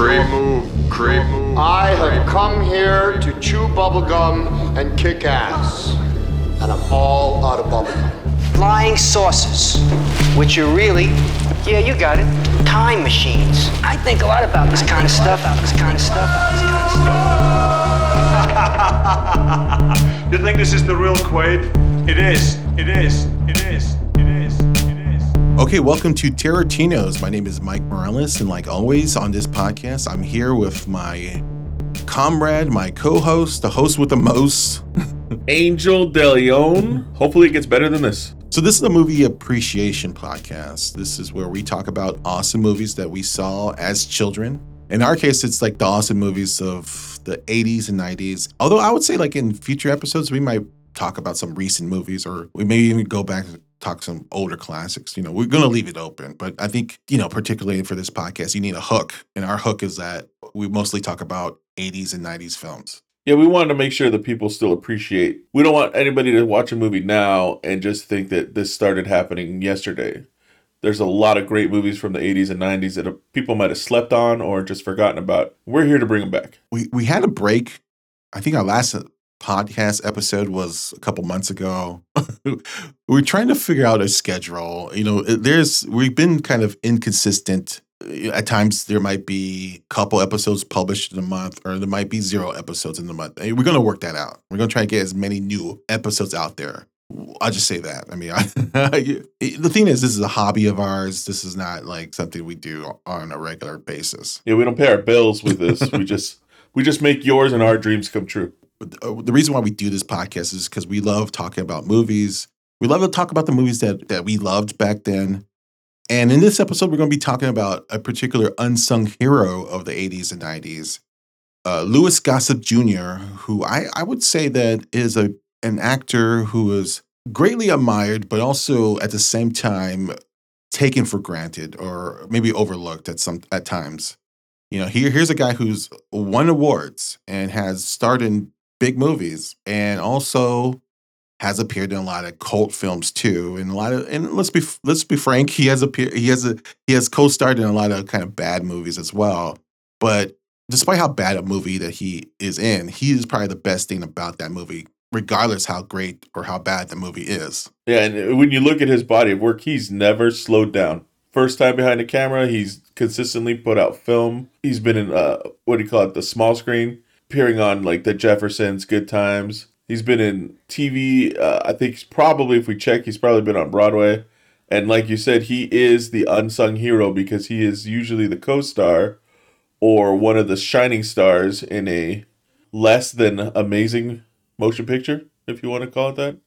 Creep move. Creep move. I have come here to chew bubblegum and kick ass. And I'm all out of bubblegum. Flying saucers, which are really, yeah, you got it, time machines. I think a lot about this kind of stuff, this kind of stuff, this kind of stuff. You think this is the real Quaid? It is. It is. It is. It is. It is. Okay, welcome to Tarantino's. My name is Mike Morales, and like always on this podcast, I'm here with my comrade, my co-host, the host with the most. Angel De Leon. Hopefully, it gets better than this. So this is a movie appreciation podcast. This is where we talk about awesome movies that we saw as children. In our case, it's like the awesome movies of the 80s and 90s. Although I would say like in future episodes, we might talk about some recent movies or we may even go back talk some older classics. You know, we're going to leave it open. But I think, you know, particularly for this podcast, you need a hook. And our hook is that we mostly talk about 80s and 90s films. Yeah, we wanted to make sure that people still appreciate. We don't want anybody to watch a movie now and just think that this started happening yesterday. There's a lot of great movies from the 80s and 90s that uh, people might have slept on or just forgotten about. We're here to bring them back. we we had a break. I think our last podcast episode was a couple months ago. we're trying to figure out a schedule. You know, there's we've been kind of inconsistent. Uh, at times, there might be a couple episodes published in a month, or there might be zero episodes in the month. We're going to work that out. We're going to try to get as many new episodes out there. I'll just say that. I mean, I, the thing is, this is a hobby of ours. This is not like something we do on a regular basis. Yeah, we don't pay our bills with this. we just we just make yours and our dreams come true. Uh, the reason why we do this podcast is because we love talking about movies. We love to talk about the movies that that we loved back then. And in this episode, we're going to be talking about a particular unsung hero of the 80s and 90s, uh, Louis Gossett Jr., who I, I would say that is a an actor who is greatly admired, but also at the same time taken for granted or maybe overlooked at some at times. You know, here here's a guy who's won awards and has starred in big movies and also has appeared in a lot of cult films too and a lot of and let's be let's be frank he has appeared he has a he has co-starred in a lot of kind of bad movies as well but despite how bad a movie that he is in he is probably the best thing about that movie regardless how great or how bad the movie is Yeah, and when you look at his body of work, he's never slowed down. First time behind the camera, he's consistently put out film. He's been in uh, what do you call it, the small screen, appearing on like the Jeffersons, Good Times. He's been in TV. Uh, I think he's probably, if we check, he's probably been on Broadway. And like you said, he is the unsung hero because he is usually the co-star or one of the shining stars in a less than amazing motion picture, if you want to call it that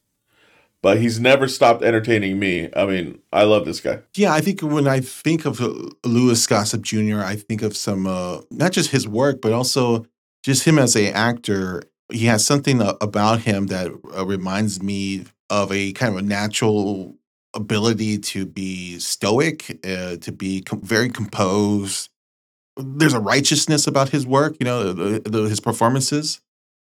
but he's never stopped entertaining me. I mean, I love this guy. Yeah, I think when I think of Louis Gossett Jr., I think of some uh, not just his work, but also just him as a actor. He has something about him that uh, reminds me of a kind of a natural ability to be stoic, uh, to be com- very composed. There's a righteousness about his work, you know, the, the, his performances.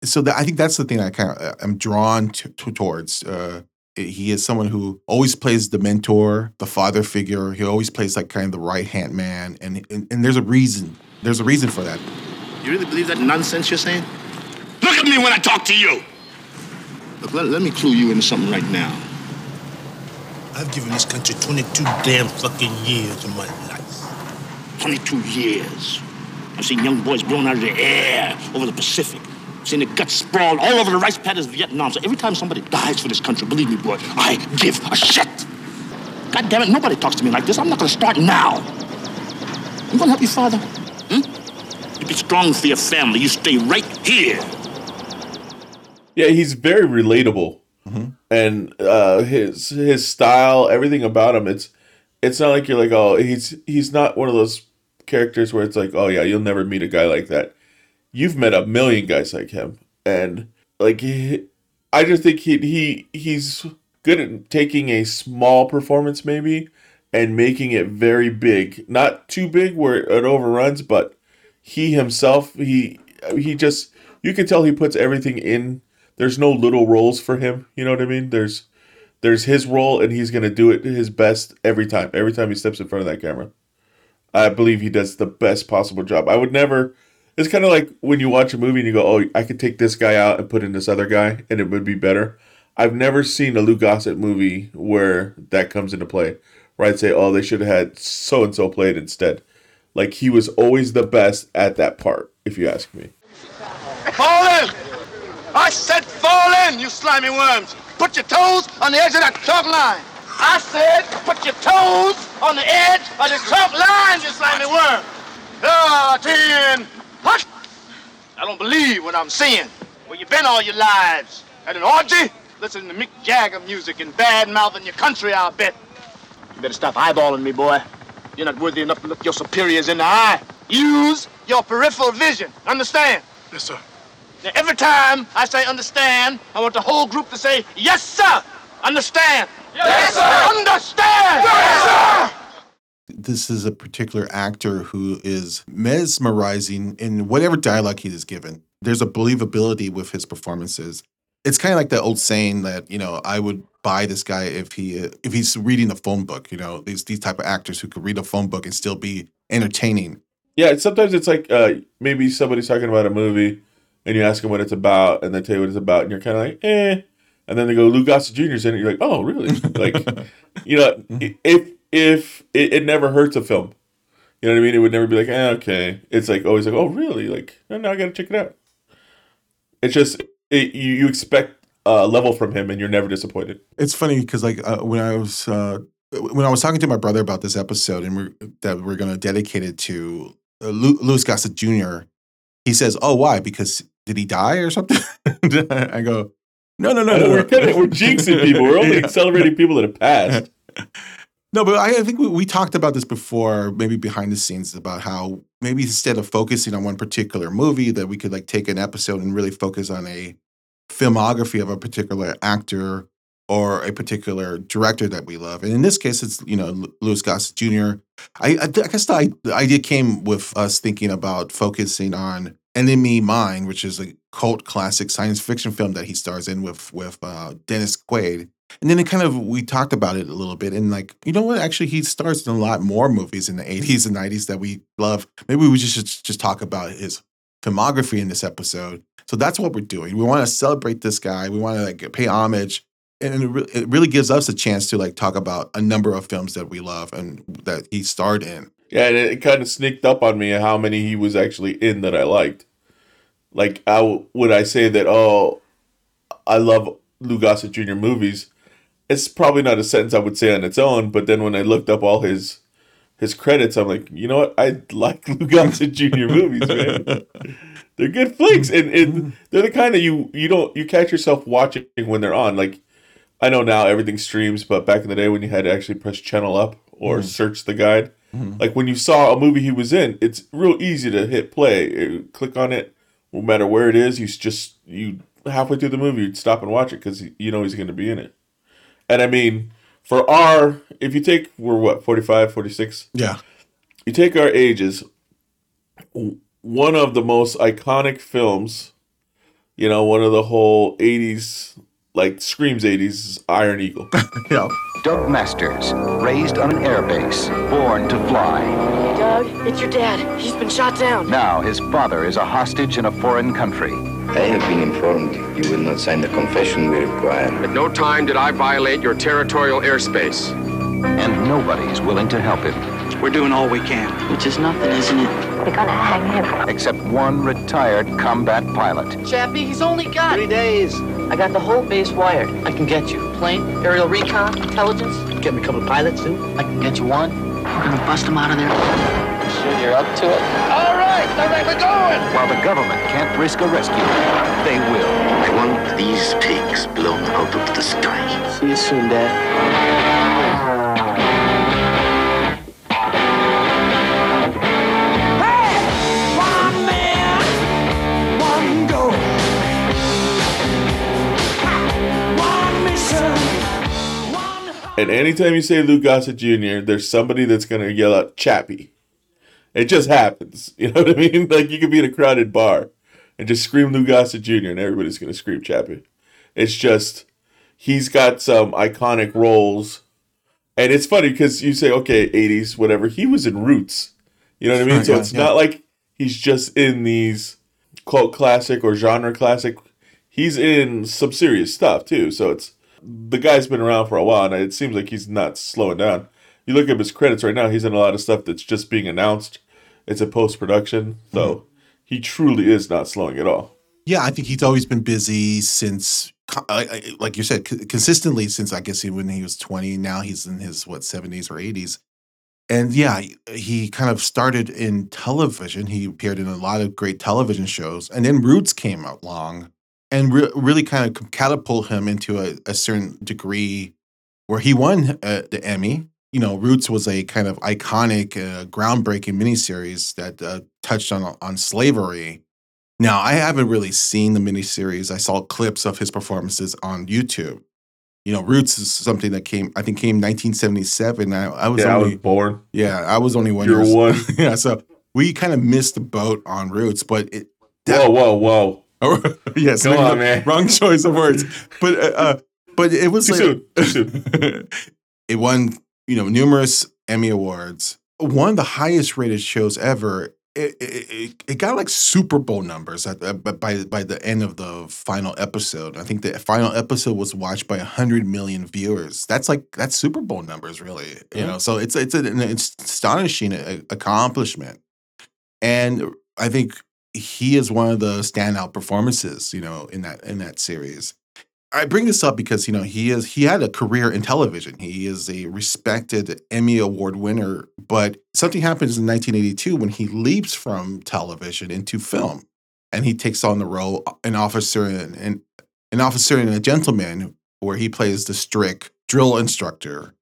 So that, I think that's the thing I kind of am drawn to, to towards. Uh, he is someone who always plays the mentor, the father figure. He always plays like kind of the right hand man, and, and and there's a reason. There's a reason for that. You really believe that nonsense you're saying? Look at me when I talk to you. Look, let, let me clue you into something right now. I've given this country 22 damn fucking years of my life. 22 years. I've seen young boys blown out of the air over the Pacific. I've Seen the guts sprawled all over the rice paddies of Vietnam. So every time somebody dies for this country, believe me, boy, I give a shit. God damn it, nobody talks to me like this. I'm not gonna start now. You gonna help your father? Hmm? Be strong for your family. You stay right here. Yeah, he's very relatable, and uh, his his style, everything about him. It's it's not like you're like, oh, he's he's not one of those characters where it's like, oh yeah, you'll never meet a guy like that. You've met a million guys like him, and like he, I just think he he he's good at taking a small performance maybe and making it very big, not too big where it overruns, but he himself he he just you can tell he puts everything in there's no little roles for him you know what i mean there's there's his role and he's to do it his best every time every time he steps in front of that camera I believe he does the best possible job. I would never. It's kind of like when you watch a movie and you go, "Oh, I could take this guy out and put in this other guy, and it would be better." I've never seen a Lou Gossett movie where that comes into play, where I'd say, "Oh, they should have had so and so played instead." Like he was always the best at that part, if you ask me. Fall in! I said fall in, you slimy worms! Put your toes on the edge of that chalk line! I said put your toes on the edge of the chalk line, you slimy worm! Ah, ten! What? I don't believe what I'm seeing. Where you been all your lives? At an orgy? Listening to Mick Jagger music and bad mouthing your country, I'll bet. You better stop eyeballing me, boy. You're not worthy enough to look your superiors in the eye. Use your peripheral vision. Understand? Yes, sir. Now, every time I say understand, I want the whole group to say, yes, sir. Understand? Yes, sir. Understand? Yes, sir. This is a particular actor who is mesmerizing in whatever dialogue he is given. There's a believability with his performances. It's kind of like that old saying that you know I would buy this guy if he if he's reading a phone book. You know these these type of actors who could read a phone book and still be entertaining. Yeah, sometimes it's like uh, maybe somebody's talking about a movie, and you ask them what it's about, and they tell you what it's about, and you're kind of like, eh. And then they go, Lou Gossett Jr.'s in it. You're like, oh, really? like, you know, if if it, it never hurts a film, you know what I mean? It would never be like, eh, okay. It's like always like, oh, really? Like, no, no, I gotta check it out. It's just it, you you expect a level from him, and you're never disappointed. It's funny because like uh, when I was uh, when I was talking to my brother about this episode and we're, that we're going to dedicate it to uh, Lu- Louis Gossett Jr. He says, "Oh, why? Because did he die or something?" I go, "No, no, no, no. we're no. of we're jinxing people. We're only Yeah. celebrating people that have passed. No, but I, I think we, we talked about this before, maybe behind the scenes, about how maybe instead of focusing on one particular movie, that we could like take an episode and really focus on a filmography of a particular actor or a particular director that we love. And in this case, it's you know Louis Gossett Jr. I, I, guess the, the idea came with us thinking about focusing on Enemy Mine, which is a cult classic science fiction film that he stars in with with uh, Dennis Quaid. And then it kind of we talked about it a little bit, and like you know what? Actually, he stars in a lot more movies in the '80s and '90s that we love. Maybe we just should just talk about his filmography in this episode. So that's what we're doing. We want to celebrate this guy. We want to like pay homage, and it, re- it really gives us a chance to like talk about a number of films that we love and that he starred in. Yeah, and it, kind of sneaked up on me how many he was actually in that I liked. Like, I w- would I say that? Oh, I love Lou Gossett Jr. movies. It's probably not a sentence I would say on its own. But then when I looked up all his his credits, I'm like, you know what? I like Lou Gossett Jr. movies, man. They're good flicks, and, and they're the kind that you you don't you catch yourself watching when they're on. Like, I know now everything streams, but back in the day when you had to actually press channel up or search the guide, like when you saw a movie he was in, it's real easy to hit play, uh, click on it, no matter where it is. You just you halfway through the movie, you'd stop and watch it because you know he's going to be in it. And I mean, for our if you take we're what 45, 46? Yeah, you take our ages one of the most iconic films you know one of the whole 80s like screams 80s is iron eagle yeah. Doug Masters, raised on an airbase, born to fly. Doug, it's your dad. He's been shot down. Now his father is a hostage in a foreign country. I have been informed you will not sign the confession we require. At no time did I violate your territorial airspace. And nobody's willing to help him. We're doing all we can. Which is nothing, isn't it? We're gonna hang him. Except one retired combat pilot. Chappie, he's only got three days. I got the whole base wired. I can get you plane, aerial recon, intelligence. Get me a couple of pilots too. I can get you one. We're gonna bust them out of there. Sure you're up to it? All right, all right, we're going. While the government can't risk a rescue, they will. I want these pigs blown out of the sky. See you soon, Dad. And anytime you say lou gossett jr there's somebody that's going to yell out chappie it just happens you know what i mean like you could be in a crowded bar and just scream lou gossett jr and everybody's going to scream chappie it's just he's got some iconic roles and it's funny because you say okay 80s whatever he was in roots You know what I mean? Right, so yeah, it's yeah. not like he's just in these cult classic or genre classic. He's in some serious stuff too. So it's the guy's been around for a while, and it seems like he's not slowing down. You look at his credits right now; he's in a lot of stuff that's just being announced. It's a post production, so Mm-hmm. he truly is not slowing at all. Yeah, I think he's always been busy since, co- I- I- like you said, consistently since I guess he, when he was 20. Now he's in his, what, 70s or 80s. And yeah, he- he kind of started in television. He appeared in a lot of great television shows. And then Roots came along and re- really kind of catapult him into a, a certain degree where he won uh, the Emmy. You know, Roots was a kind of iconic, uh, groundbreaking miniseries that uh, touched on on slavery. Now, I haven't really seen the miniseries. I saw clips of his performances on YouTube. You know, Roots is something that came, I think, came 1977. I, I was Yeah, I was born. Yeah, I was only one. You're one. yeah, so we kind of missed the boat on Roots, but it. Whoa, whoa, whoa! Yes, on, man. Wrong choice of words, but uh, uh, but it was like, soon. Soon. it won you know numerous Emmy awards. One of the highest rated shows ever. It, it, it, got like Super Bowl numbers at, uh, by by the end of the final episode. I think the final episode was watched by hundred million viewers. That's like that's Super Bowl numbers, really. You Yeah. know, so it's it's an astonishing uh, accomplishment, and I think he is one of the standout performances. You know, in that in that series. I bring this up because you know he is he had a career in television. He is a respected Emmy Award winner, but something happens in 1982 when he leaps from television into film, and he takes on the role uh, an officer and an, an officer and a gentleman, where he plays the strict drill instructor,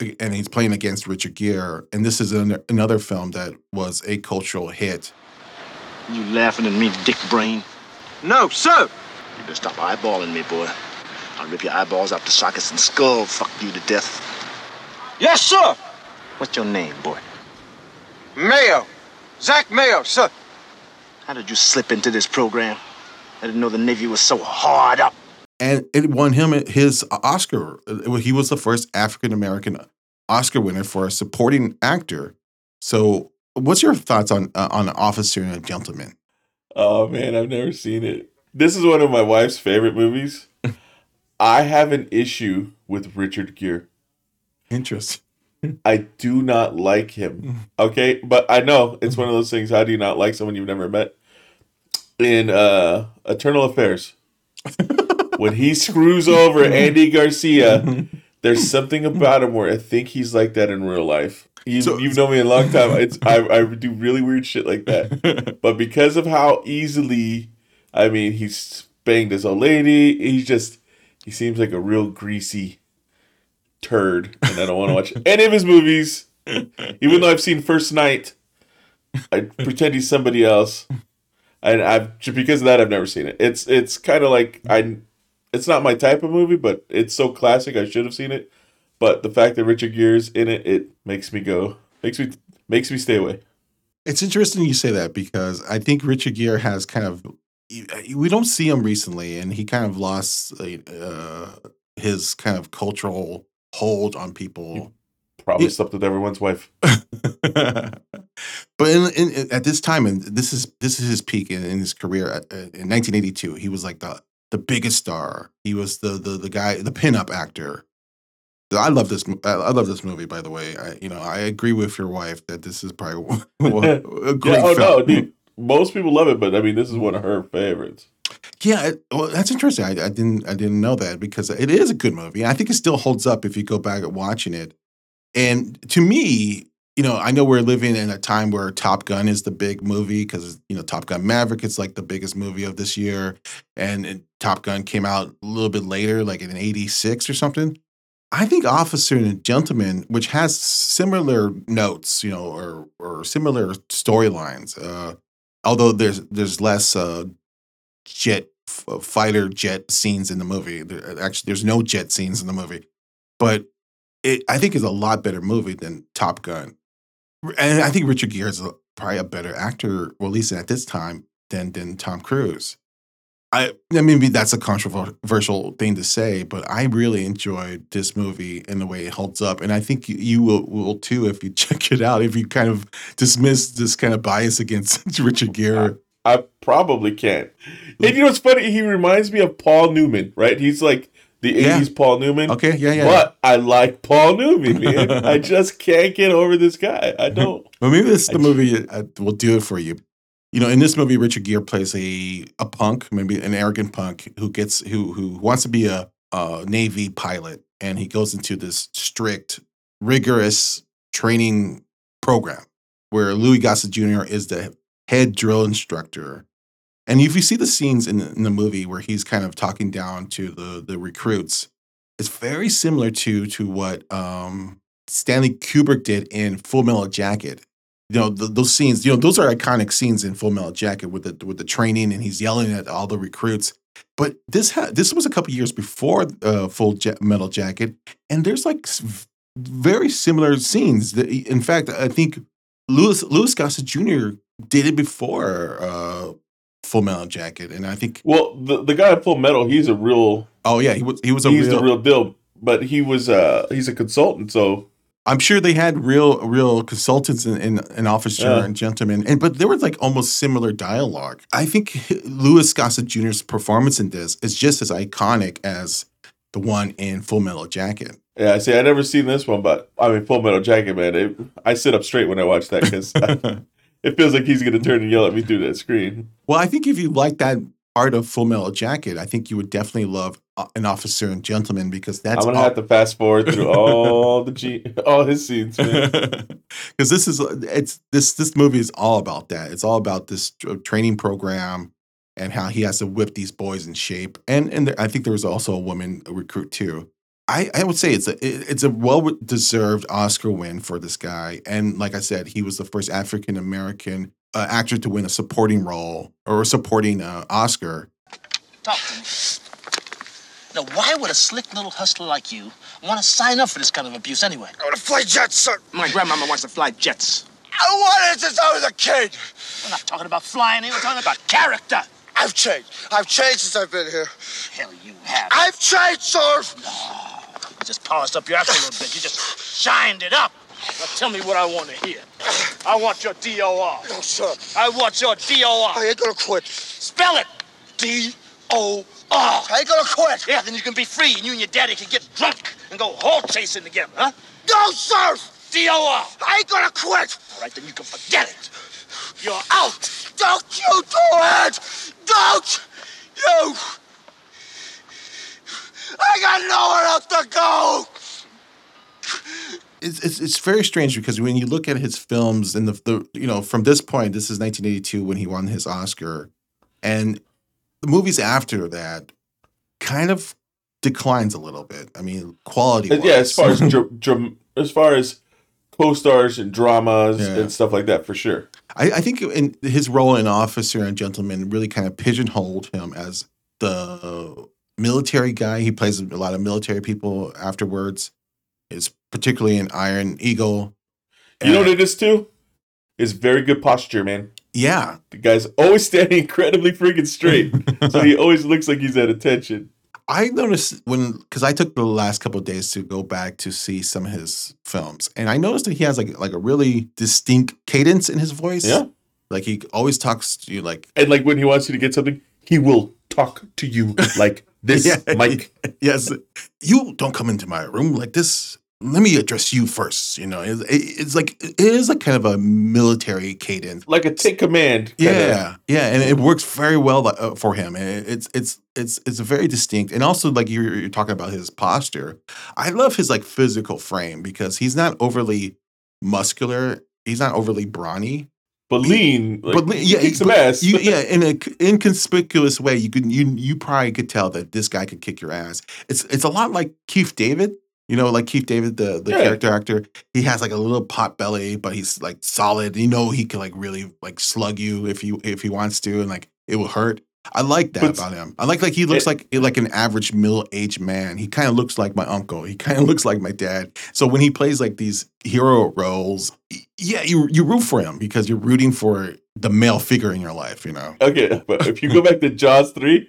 eh, and he's playing against Richard Gere. And this is an, another film that was a cultural hit. You laughing at me, dick brain? No, sir. You better stop eyeballing me, boy. I'll rip your eyeballs out the sockets and skull fuck you to death. Yes, sir. What's your name, boy? Mayo. Zach Mayo, sir. How did you slip into this program? I didn't know the Navy was so hard up. and it won him his Oscar. He was the first African American Oscar winner for a supporting actor. So, what's your thoughts on uh, on Officer and a Gentleman? Oh man, I've never seen it. This is one of my wife's favorite movies. I have an issue with Richard Gere. Interest. I do not like him. Okay, but I know it's one of those things. How do you not like someone you've never met? In uh, Internal Affairs, when he screws over Andy Garcia, there's something about him where I think he's like that in real life. You, you've known me a long time. It's I, I do really weird shit like that, but because of how easily, I mean, he's banged his old lady. He's just he seems like a real greasy turd, and I don't want to watch any of his movies. Even though I've seen First Knight, I pretend he's somebody else, and I've just because of that I've never seen it. It's it's kind of like I, it's not my type of movie, but it's so classic I should have seen it. But the fact that Richard Gere's in it, it makes me go, makes me makes me stay away. It's interesting you say that because I think Richard Gere has kind of we don't see him recently, and he kind of lost uh, his kind of cultural hold on people. Probably Yeah. slept with everyone's wife. but in, in, at this time, and this is this is his peak in, in his career. uh, In 1982, he was like the the biggest star. He was the the the guy, the pinup actor. I love this. I love this movie. By the way, I you know I agree with your wife that this is probably a great yeah, oh film. no, dude. Most people love it, but I mean, this is one of her favorites. Yeah, it, well, that's interesting. I, I didn't I didn't know that because it is a good movie. I think it still holds up if you go back and watching it. And to me, you know, I know we're living in a time where Top Gun is the big movie because you know Top Gun Maverick is like the biggest movie of this year, and, and Top Gun came out a little bit later, like in '86 or something. I think Officer and Gentleman, which has similar notes, you know, or or similar storylines, uh, although there's there's less uh, jet f- uh, fighter jet scenes in the movie. There, actually, there's no jet scenes in the movie, but it I think is a lot better movie than Top Gun, and I think Richard Gere is a, probably a better actor, well, at least at this time, than than Tom Cruise. I I mean maybe that's a controversial thing to say, but I really enjoyed this movie and the way it holds up, and I think you, you will, will too if you check it out. If you kind of dismiss this kind of bias against Richard Gere. I probably can't. And you know what's funny? He reminds me of Paul Newman, right? He's like the Yeah. 80s Paul Newman. Okay, yeah, yeah. But I like Paul Newman, man. I just can't get over this guy. I don't. Well, maybe this is the movie uh, will do it for you. You know, in this movie, Richard Gere plays a a punk, maybe an arrogant punk who gets who who wants to be a, a Navy pilot, and he goes into this strict, rigorous training program where Louis Gossett Jr. is the head drill instructor. And if you see the scenes in, in the movie where he's kind of talking down to the the recruits, it's very similar to to what um, Stanley Kubrick did in Full Metal Jacket. You know th- those scenes. You know those are iconic scenes in Full Metal Jacket with the with the training and he's yelling at all the recruits. But this ha- this was a couple years before uh, Full ja- Metal Jacket, and there's like very similar scenes. That, in fact, I think Louis Louis Gossett Jr. did it before uh, Full Metal Jacket, and I think Well, the, the guy at Full Metal, he's a real. oh yeah, he was he was a he's real, the real deal. But he was uh he's a consultant, so I'm sure they had real real consultants in, in an officer Yeah. and gentleman, and but there was like almost similar dialogue. I think Louis Gossett Jr.'s performance in this is just as iconic as the one in Full Metal Jacket. yeah. I see, I never seen this one, but I mean, Full Metal Jacket, man. It, I sit up straight when I watch that because it feels like he's gonna turn and yell at me through that screen. Well, I think if you like that part of Full Metal Jacket, I think you would definitely love an officer and gentleman because that's I'm gonna all- have to fast forward through all the G, all his scenes, because this is it's this this movie is all about that. It's all about this training program and how he has to whip these boys in shape. And and there, I think there was also a woman recruit too. I, I would say it's a it- it's a well deserved Oscar win for this guy. And like I said, he was the first African American uh, actor to win a supporting role or a supporting uh, Oscar. Talk to me. Now, why would a slick little hustler like you want to sign up for this kind of abuse anyway? I want to fly jets, sir. My grandmama wants to fly jets. I wanted it since I was a kid. We're not talking about flying here, we're talking about character. I've changed. I've changed since I've been here. Hell, you have. I've changed, sir. Ah, you just polished up your act a little bit. You just shined it up. Now tell me what I want to hear. I want your DOR. No, sir. I want your DOR. I ain't gonna quit. Spell it. D O R. I ain't gonna quit. Yeah, then you can be free, and you and your daddy can get drunk and go hole chasing together, huh? No, sir. DOR. I ain't gonna quit. All right, then you can forget it. You're out. Don't you do it. Don't you. I got nowhere else to go. it's, it's it's very strange because when you look at his films and the, the you know from this point this is 1982 when he won his Oscar and the movies after that kind of declines a little bit I mean quality uh, yeah, as far as dr- dram- as far as co-stars and dramas Yeah. and stuff like that, for sure. I, I think in his role in Officer and Gentleman really kind of pigeonholed him as the military guy. He plays a lot of military people afterwards. Is particularly in Iron Eagle. You know what it is too? It's very good posture, man. Yeah, The guy's always standing incredibly freaking straight, so he always looks like he's at attention. I noticed when because I took the last couple of days to go back to see some of his films, and I noticed that he has like like a really distinct cadence in his voice. Yeah. like he always talks to you like And like when he wants you to get something, he will talk to you like this, Yeah. Mike. yes, you don't come into my room like this. Let me address you first. You know, it's, it's like it is like kind of a military cadence. Like a take command. Yeah, yeah, and it works very well uh, for him. It's it's it's it's very distinct, and also like you're, you're talking about his posture. I love his like physical frame because he's not overly muscular. He's not overly brawny. But lean. Like, but le- yeah, he kicks some ass. You, yeah, in an inconspicuous way, you could you you probably could tell that this guy could kick your ass. It's it's a lot like Keith David. You know, like Keith David, the the Yeah. character actor. He has like a little pot belly, but he's like solid. You know, he can like really like slug you if you if he wants to, and like it will hurt. I like that But- about him. I like like he looks It- like like an average middle aged man. He kind of looks like my uncle. He kind of looks like my dad. So when he plays like these hero roles, yeah, you you root for him because you're rooting for the male figure in your life. You know. Okay, but if you go back to Jaws three,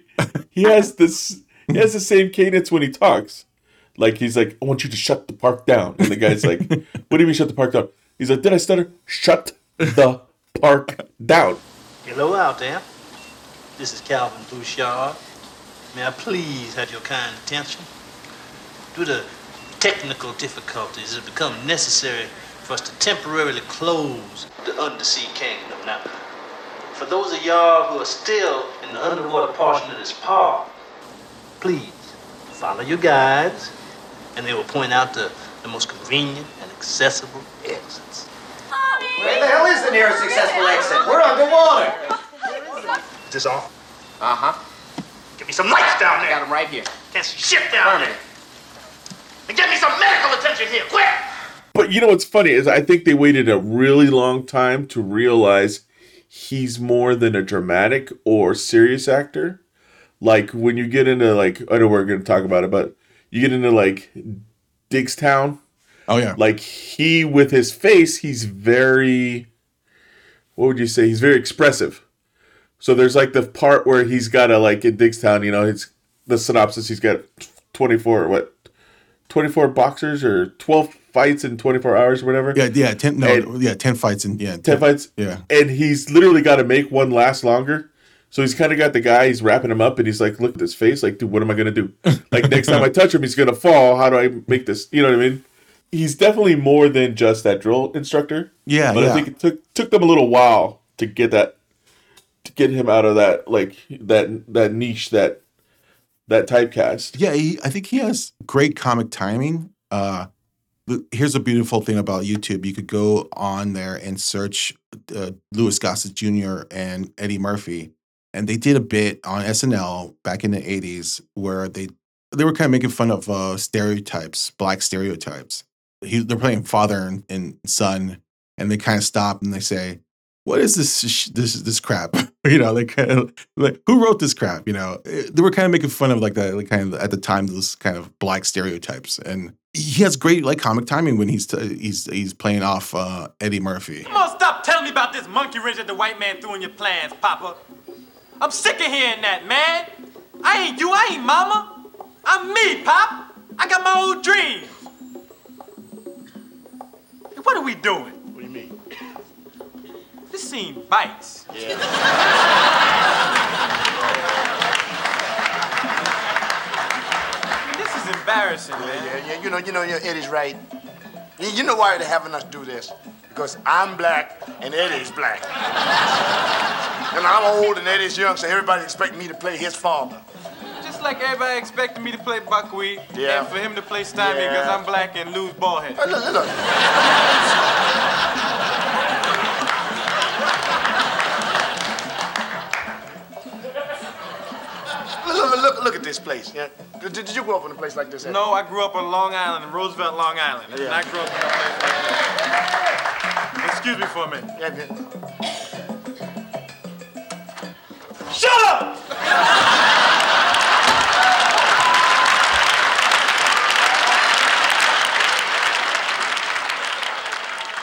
he has this. He has the same cadence when he talks. Like he's like, "I want you to shut the park down," and the guy's like, "What do you mean shut the park down?" He's like, "Did I stutter? Shut the park down." Hello out there. This is Calvin Bouchard. May I please have your kind attention? Due to technical difficulties, it has become necessary for us to temporarily close the undersea kingdom. Now, for those of y'all who are still in the underwater portion of this park, please follow your guides, and they will point out the, the most convenient and accessible exits. Where the hell is the nearest accessible exit? We're underwater. Is this on? Uh huh. Give me some lights down there. Got them right here. Can't see shit down there. And get me some medical attention here, quick! But you know what's funny is I think they waited a really long time to realize he's more than a dramatic or serious actor. Like when you get into like I know we're going to talk about it, but you get into like Diggstown. Oh yeah. Like he with his face, he's very what would you say? He's very expressive. So there's like the part where he's got to like in Diggstown, you know, it's the synopsis. He's got 24 what 24 boxers or 12 fights in 24 hours or whatever. Yeah, yeah, ten no, And- yeah, ten fights and yeah, 10 fights. Yeah. And he's literally got to make one last longer. So he's kind of got the guy, he's wrapping him up and he's like, look at his face. Like, dude, what am I going to do? Like, next time I touch him, he's going to fall. How do I make this? You know what I mean? He's definitely more than just that drill instructor. Yeah, But yeah. I think it took, took them a little while to get that, to get him out of that, like, that, that niche, that, that typecast. Yeah, he, I think he has great comic timing. Uh, here's a beautiful thing about YouTube: you could go on there and search uh, Louis Gossett Jr. and Eddie Murphy, and they did a bit on SNL back in the '80s where they they were kind of making fun of uh, stereotypes, black stereotypes. He, they're playing father and, and son, and they kind of stop and they say, "What is this? This this crap?" you know, like, like who wrote this crap? You know, Eh, they were kind of making fun of like that, like kind of at the time those kind of black stereotypes, and he has great like comic timing when he's t- he's he's playing off uh, Eddie Murphy. Come on, stop telling me about this monkey wrench that the white man threw in your plans, Papa. I'm sick of hearing that, man. I ain't you, I ain't mama. I'm me, Pop. I got my old dreams. Hey, What are we doing? What do you mean? This scene bites. Yeah. This is embarrassing, man. Yeah, yeah, you know, you know, yeah, Eddie's right. You know why they're having us do this? Because I'm black and Eddie's black. and I'm old and Eddie's young, so everybody expect me to play his father. Just like everybody expected me to play buckwheat Yeah. and for him to play stymie because I'm black and lose ball head. Hey, look, look, look. Look, at this place. Yeah. Did, did you grow up in a place like this? Eddie? No, I grew up on Long Island, Roosevelt, Long Island. And I grew up in a place like this. Excuse me for a minute. Yeah, yeah. Shut up!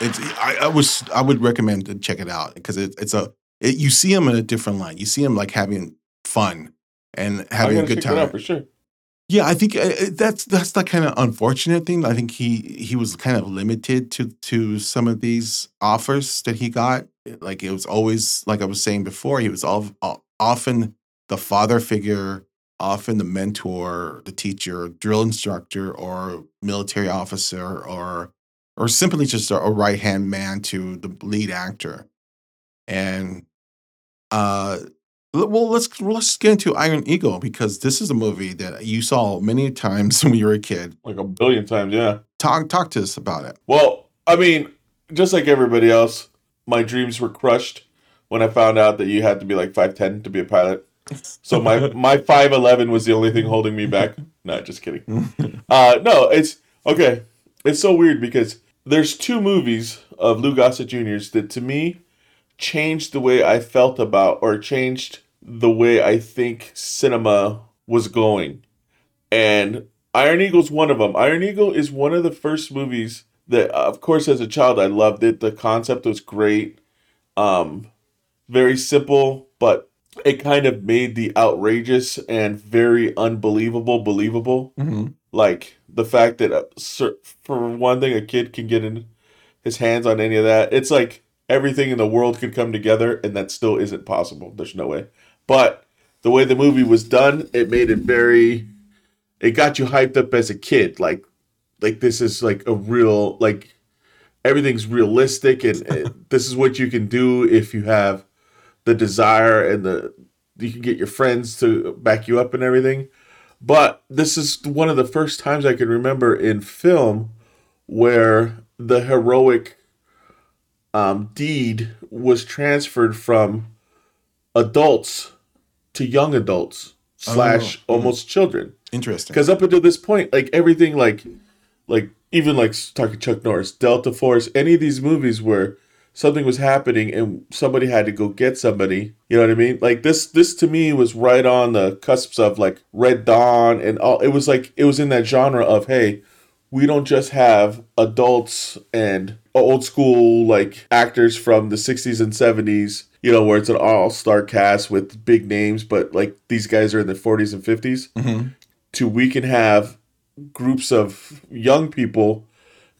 It's I, I was I would recommend to check it out because it, it's a it, you see him in a different light. You see him like having fun and having I a gotta good check it out time. for sure. Yeah, I think uh, uh, that's that's the kind of unfortunate thing. I think he he was kind of limited to to some of these offers that he got. Like it was always like I was saying before, he was all, often the father figure, often the mentor, the teacher, drill instructor, or military officer, or or simply just a, a right hand man to the lead actor. And uh, well, let's let's get into Iron Eagle because this is a movie that you saw many times when you were a kid. Like a billion times, yeah. Talk talk to us about it. Well, I mean, just like everybody else, my dreams were crushed when I found out that you had to be like 5'10 to be a pilot. So my my 5'11 was the only thing holding me back. No, just kidding. Uh no, it's okay. It's so weird because there's two movies of Lou Gossett Jr.'s that to me changed the way I felt about or changed the way I think cinema was going. And Iron Eagle's one of them. Iron Eagle is one of the first movies that, of course, as a child, I loved it. The concept was great. Um, very simple, but it kind of made the outrageous and very unbelievable believable. Mhm. Like the fact that, uh, for one thing, a kid can get in his hands on any of that. It's like everything in the world could come together, and that still isn't possible. There's no way. But the way the movie was done, it made it very. It got you hyped up as a kid, like, like this is like a real like everything's realistic, and, and this is what you can do if you have the desire and the you can get your friends to back you up and everything. But this is one of the first times I can remember in film where the heroic um, deed was transferred from adults to young adults slash Oh, almost children. Interesting. Because up until this point, like everything, like like even like talking Chuck Norris, Delta Force, any of these movies where something was happening and somebody had to go get somebody. You know what I mean? Like this, this to me was right on the cusps of like Red Dawn and all. It was like it was in that genre of hey, we don't just have adults and old school like actors from the 60s and 70s you know where it's an all-star cast with big names but like these guys are in their 40s and 50s Mhm. to we can have groups of young people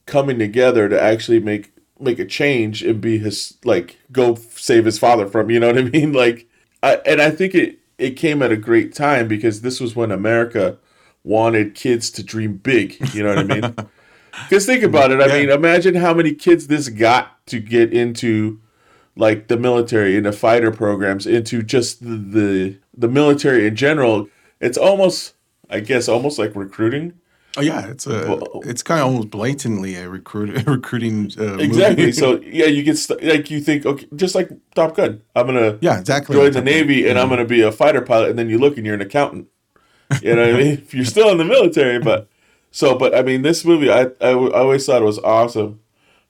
coming together to actually make make a change and be his like go save his father from you know what i mean like I, and i think it it came at a great time because this was when america wanted kids to dream big you know what i mean? Because think about it i mean imagine how many kids this got to get into like the military into fighter programs into just the, the the military in general. It's almost i guess almost like recruiting. Oh yeah, it's a it's kind of almost blatantly a recruit recruiting uh, exactly so yeah you get st- like you think okay just like top gun i'm gonna Yeah, exactly. join the Top Gun. navy and i'm gonna be a fighter pilot and then you look and you're an accountant you know what i mean? If you're still in the military but so but i mean this movie i i, I always thought it was awesome.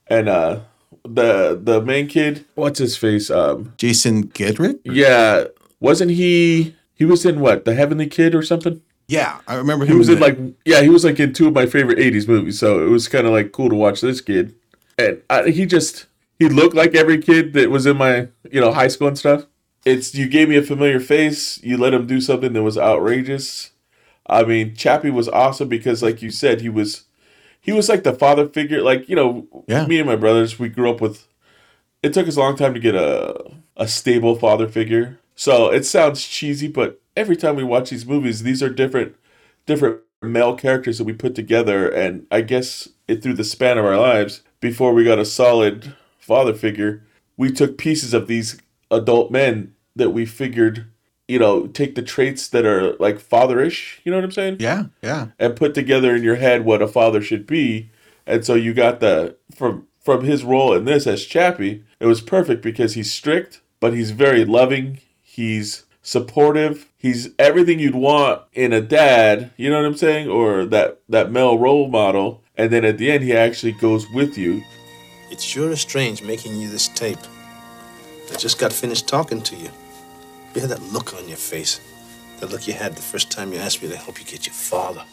And uh the the main kid what's his face um Jason Gedrick. yeah wasn't he he was in what the heavenly kid or something? Yeah, I remember he was in in like yeah he was like in two of my favorite 80s movies so it was kind of like cool to watch this kid. And I, he just he looked like every kid that was in my you know high school and stuff it's you gave me a familiar face. You let him do something that was outrageous. I mean chappie was awesome because like you said he was he was like the father figure. Like you know Yeah. me and my brothers we grew up with it took us a long time to get a a stable father figure. So it sounds cheesy but every time we watch these movies these are different different male characters that we put together. And i guess it through the span of our lives before we got a solid father figure we took pieces of these adult men that we figured you know take the traits that are like fatherish you know what i'm saying? Yeah, yeah. and put together in your head what a father should be. And so you got the from from his role in this as chappie it was perfect because he's strict but he's very loving. He's supportive. He's everything you'd want in a dad you know what i'm saying? Or that that male role model. And then at the end he actually goes with you. It's sure strange making you this tape. I just got finished talking to you. You had that look on your face. That look you had the first time you asked me to help you get your father.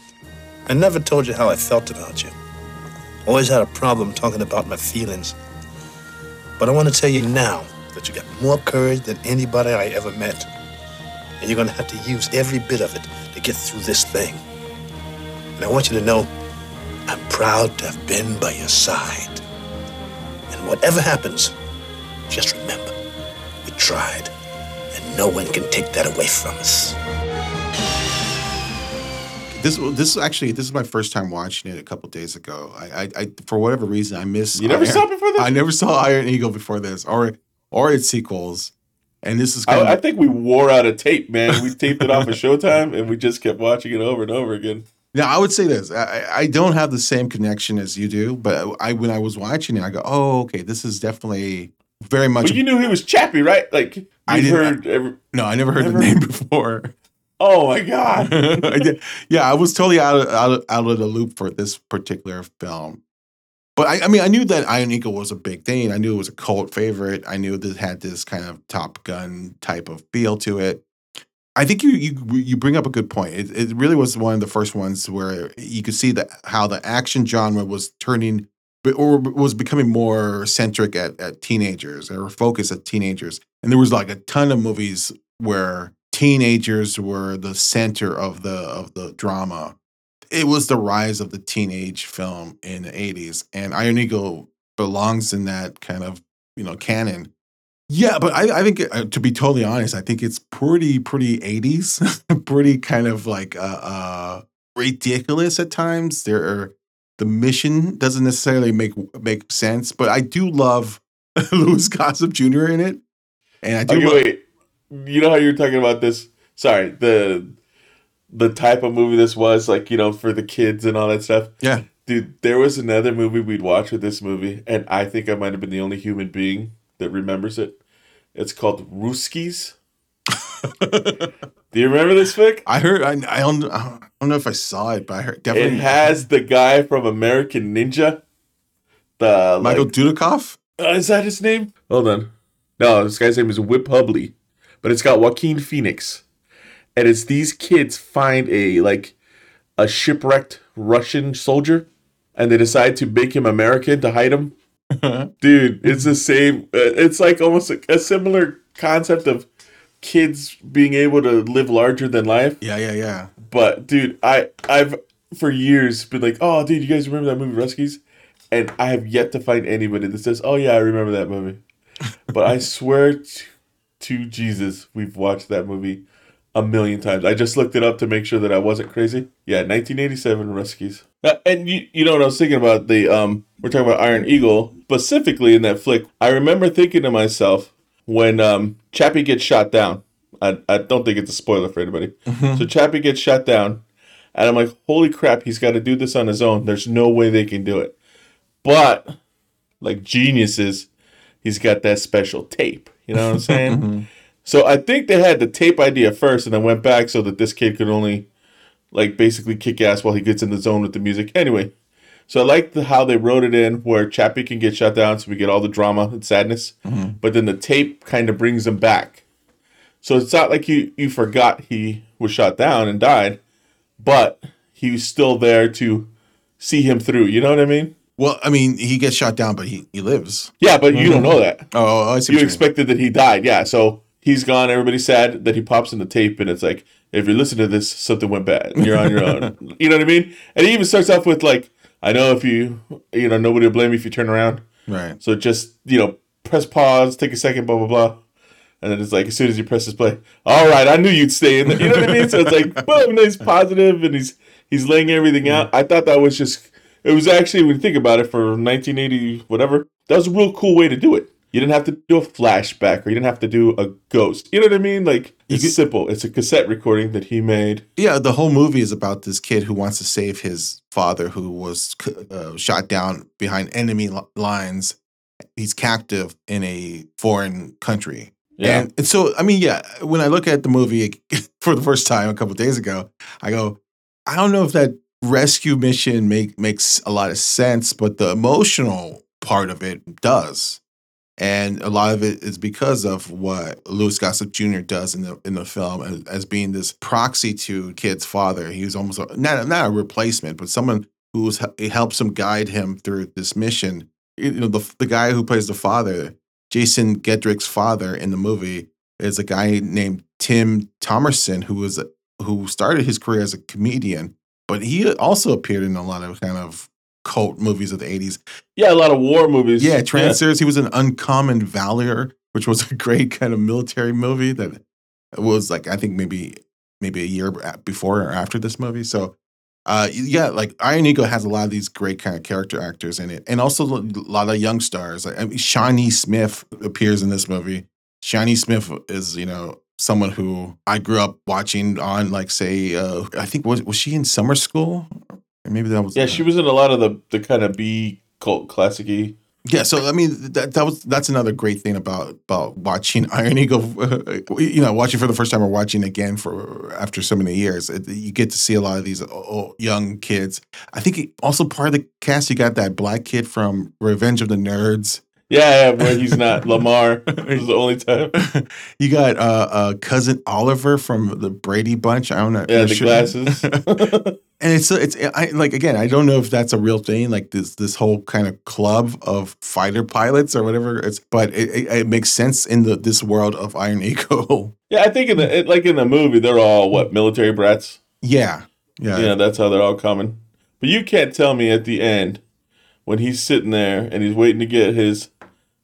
I never told you how I felt about you. Always had a problem talking about my feelings. But I want to tell you now that you got more courage than anybody I ever met. And you're going to have to use every bit of it to get through this thing. And I want you to know I'm proud to have been by your side. And whatever happens, just remember, we tried, no one can take that away from us. This this is actually this is my first time watching it a couple days ago. I, I, I for whatever reason I missed. You never Iron- saw it before this? I never saw Iron Eagle before this, or or its sequels. And this is kind I, I think we wore out a tape man we taped it off of showtime and we just kept watching it over and over again now. I would say this: I, I don't have the same connection as you do, but I when I was watching it, I go, "Oh, okay, this is definitely very much." but you knew he was chappie right like you I didn't- heard every, no, I never heard Never? the name before. oh my god I did. Yeah, I was totally out of, out of out of the loop for this particular film. But I, I mean, I knew that Iron Eagle was a big thing. I knew it was a cult favorite. I knew that it had this kind of Top Gun type of feel to it. I think you you you bring up a good point. It, it really was one of the first ones where you could see that how the action genre was turning or was becoming more centric at, at teenagers or focused at teenagers. And there was like a ton of movies where teenagers were the center of the of the drama. It was the rise of the teenage film in the 80s. And Iron Eagle belongs in that kind of, you know, canon. Yeah, but I, I think uh, to be totally honest, I think it's pretty pretty 80s, pretty kind of like uh, uh ridiculous at times. There are the mission doesn't necessarily make make sense, but I do love Louis Gossett Jr. in it. And I do Okay, love- wait. You know how you were talking about this? Sorry, the the type of movie this was, like you know, for the kids and all that stuff. Yeah, dude. There was another movie we'd watch with this movie, and I think I might have been the only human being that remembers it. It's called Russkies. Do you remember this, Vic? I heard I, I don't I don't know if I saw it, but I heard definitely It has the guy from American Ninja. The Michael like, Dudikoff. Uh, is that his name? Hold on. No, this guy's name is Whip Hubley, but it's got Joaquin Phoenix, and it's these kids find a like a shipwrecked Russian soldier, and they decide to make him American to hide him. Dude, it's the same. uh, It's like almost a, a similar concept of kids being able to live larger than life. Yeah, yeah, yeah. But dude, I I've for years been like, oh, dude, you guys remember that movie Russkies? And I have yet to find anybody that says, oh yeah, I remember that movie. but I swear to, to Jesus, we've watched that movie a million times. I just looked it up to make sure that I wasn't crazy. Yeah, 1987 Russkies. Uh, and you you know what I was thinking about the um we're talking about Iron Eagle specifically in that flick. I remember thinking to myself when um Chappie gets shot down. I, I don't think it's a spoiler for anybody. Mm-hmm. So Chappie gets shot down, and I'm like, holy crap, he's got to do this on his own. There's no way they can do it. But like geniuses, he's got that special tape. You know what I'm saying? Mm-hmm. so I think they had the tape idea first, and then went back so that this kid could only like basically kick ass while he gets in the zone with the music. Anyway, so I like the, how they wrote it in where Chappie can get shut down, so we get all the drama and sadness, mm-hmm. but then the tape kind of brings him back. So it's not like you you forgot he was shot down and died, but he was still there to see him through. You know what I mean? Well, I mean, he gets shot down, but he, he lives. Yeah, but you don't mm-hmm. know that. Oh, oh I see. You you expected that he died. Yeah, so he's gone. Everybody's sad that he pops in the tape, and it's like, if you're listening to this, something went bad. You're on your own. you know what I mean? And he even starts off with like, I know if you, you know, nobody will blame you if you turn around. Right. So just you know, press pause, take a second, blah blah blah. And then it's like as soon as he presses play, all right, I knew you'd stay in there. You know what I mean? So it's like boom, he's positive and he's he's laying everything out. I thought that was just it was actually when you think about it for 1980 whatever, that was a real cool way to do it. You didn't have to do a flashback or you didn't have to do a ghost. You know what I mean? Like it's simple. It's a cassette recording that he made. Yeah, the whole movie is about this kid who wants to save his father, who was uh, shot down behind enemy lines. He's captive in a foreign country. Yeah. And, and so, I mean, yeah, when I look at the movie for the first time a couple days ago, I go, I don't know if that rescue mission make, makes a lot of sense, but the emotional part of it does. And a lot of it is because of what Louis Gossett Jr. does in the in the film as, as being this proxy to kid's father. He was almost a, not not a replacement, but someone who helps him guide him through this mission. You know, the the guy who plays the father, Jason Gedrick's father in the movie, is a guy named Tim Thomerson who was who started his career as a comedian, but he also appeared in a lot of kind of cult movies of the 80s. Yeah, a lot of war movies. Yeah, Trancers. He was in Uncommon Valor, which was a great kind of military movie that was like I think maybe maybe a year before or after this movie. So uh yeah, like Iron Eagle has a lot of these great kind of character actors in it, and also a lot of young stars. I mean, Shawnee Smith appears in this movie. Shawnee Smith is you know someone who I grew up watching on like say uh I think was was she in summer school? Or maybe that was Yeah, she was in a lot of the the kind of B cult classicy. Yeah, so I mean that that was that's another great thing about about watching Iron Eagle. you know, watching for the first time or watching again for after so many years, it, you get to see a lot of these oh, young kids. I think it- also part of the cast you got that black kid from Revenge of the Nerds. Yeah, yeah, where he's not Lamar. this is the only time. You got uh, uh, cousin Oliver from the Brady Bunch. I don't know. Yeah, the sure- glasses. And it's it's I like again. I don't know if that's a real thing. Like this this whole kind of club of fighter pilots or whatever. It's but it, it, it makes sense in the this world of Iron Eagle. Yeah, I think in the like in the movie, they're all what military brats. yeah, yeah, Yeah, that's how they're all coming. But you can't tell me at the end when he's sitting there and he's waiting to get his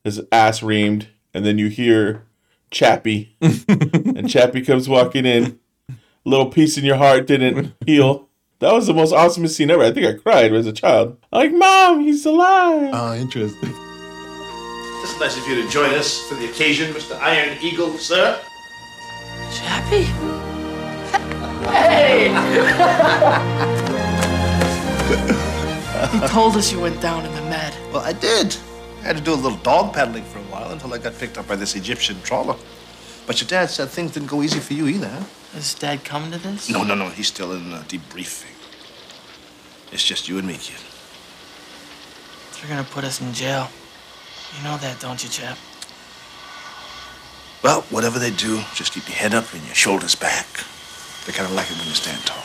his ass reamed, and then you hear Chappie, and Chappie comes walking in. Little piece in your heart didn't heal. That was the most awesome scene ever. I think I cried as a child. I'm like, Mom, he's alive. Oh, interesting. It's nice of you to join us for the occasion, Mr. Iron Eagle, sir. Chappie? Hey! you told us you went down in the med. Well, I did. I had to do a little dog paddling for a while until I got picked up by this Egyptian trawler. But your dad said things didn't go easy for you either, huh? Is Dad coming to this? No, no, no. He's still in uh, debriefing. It's just you and me, kid. They're gonna put us in jail. You know that, don't you, Chap? Well, whatever they do, just keep your head up and your shoulders back. They kind of like it when you stand tall.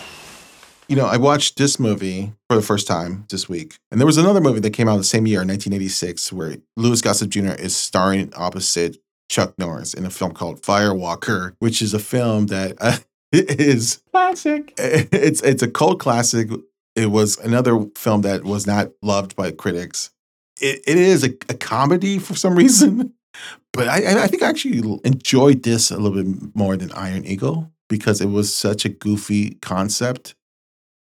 You know, I watched this movie for the first time this week, and there was another movie that came out the same year, in 1986, where Louis Gossett Jr. is starring opposite Chuck Norris in a film called Firewalker, which is a film that uh, is classic. It's it's a cult classic. It was another film that was not loved by critics. It, it is a, a comedy for some reason, but I, I think I actually enjoyed this a little bit more than Iron Eagle because it was such a goofy concept,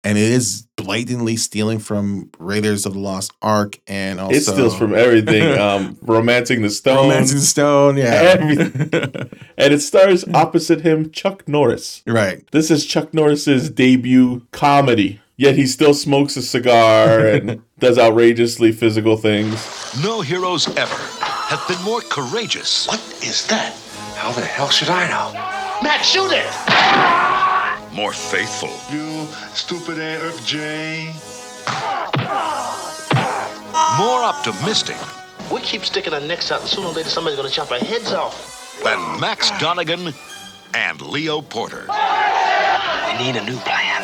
and it is blatantly stealing from Raiders of the Lost Ark and also it steals from everything. Um, romancing the stone. Romancing the Stone, yeah. And it stars opposite him Chuck Norris. Right. This is Chuck Norris's debut comedy. Yet he still smokes a cigar and does outrageously physical things. No heroes ever have been more courageous. What is that? How the hell should I know? Matt, shoot it! More faithful. You stupid AFJ. More optimistic. We keep sticking our necks out, and sooner or later somebody's gonna chop our heads off. than Max Donigan and Leo Porter. We need a new plan.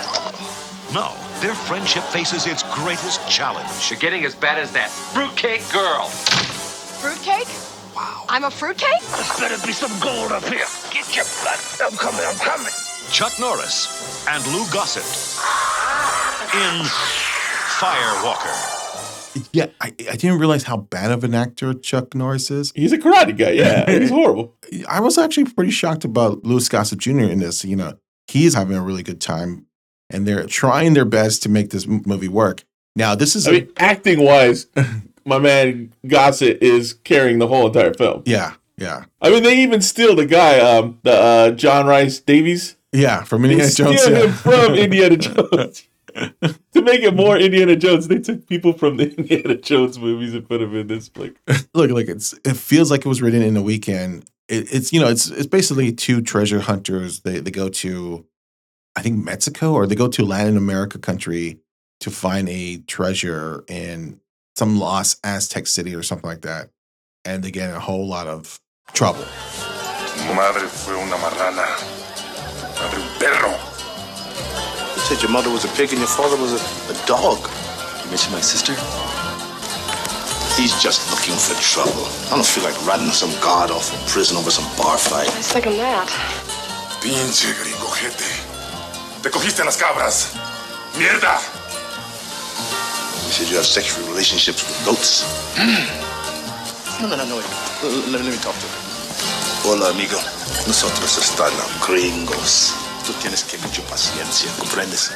No, their friendship faces its greatest challenge. You're getting as bad as that fruitcake girl. Fruitcake? Wow. I'm a fruitcake? There's better be some gold up here. Get your blood. I'm coming, I'm coming. Chuck Norris and Lou Gossett in Firewalker. Yeah, I, I didn't realize how bad of an actor Chuck Norris is. He's a karate guy. Yeah, he's horrible. I was actually pretty shocked about Louis Gossett Jr. in this. You know, he's having a really good time, and they're trying their best to make this movie work. Now, this is a- mean, acting wise, my man Gossett is carrying the whole entire film. yeah, yeah, I mean, they even steal the guy, um, the uh, John Rhys-Davies. yeah. From They Indiana steal Jones. yeah. from Indiana Jones. to make it more Indiana Jones, they took people from the Indiana Jones movies and put them in this flick. Look, like it's it feels like it was written in a weekend. It, it's you know it's it's basically two treasure hunters. They they go to, I think Mexico or they go to Latin America country to find a treasure in some lost Aztec city or something like that, and they get in a whole lot of trouble. Madre fue una marrana. Madre un perro. You said your mother was a pig and your father was a, a dog. You mentioned my sister? He's just looking for trouble. I don't feel like ratting some god off in prison over some bar fight. I second that. Pinche gringo jete. Te cogiste en las cabras. Mierda. You said you have sexual relationships with goats. Mm. No, no, no, no. Wait. L- Let, let me talk to him. Hola, amigo. Nosotros están gringos. Tú tienes que mucha paciencia, ¿comprendes?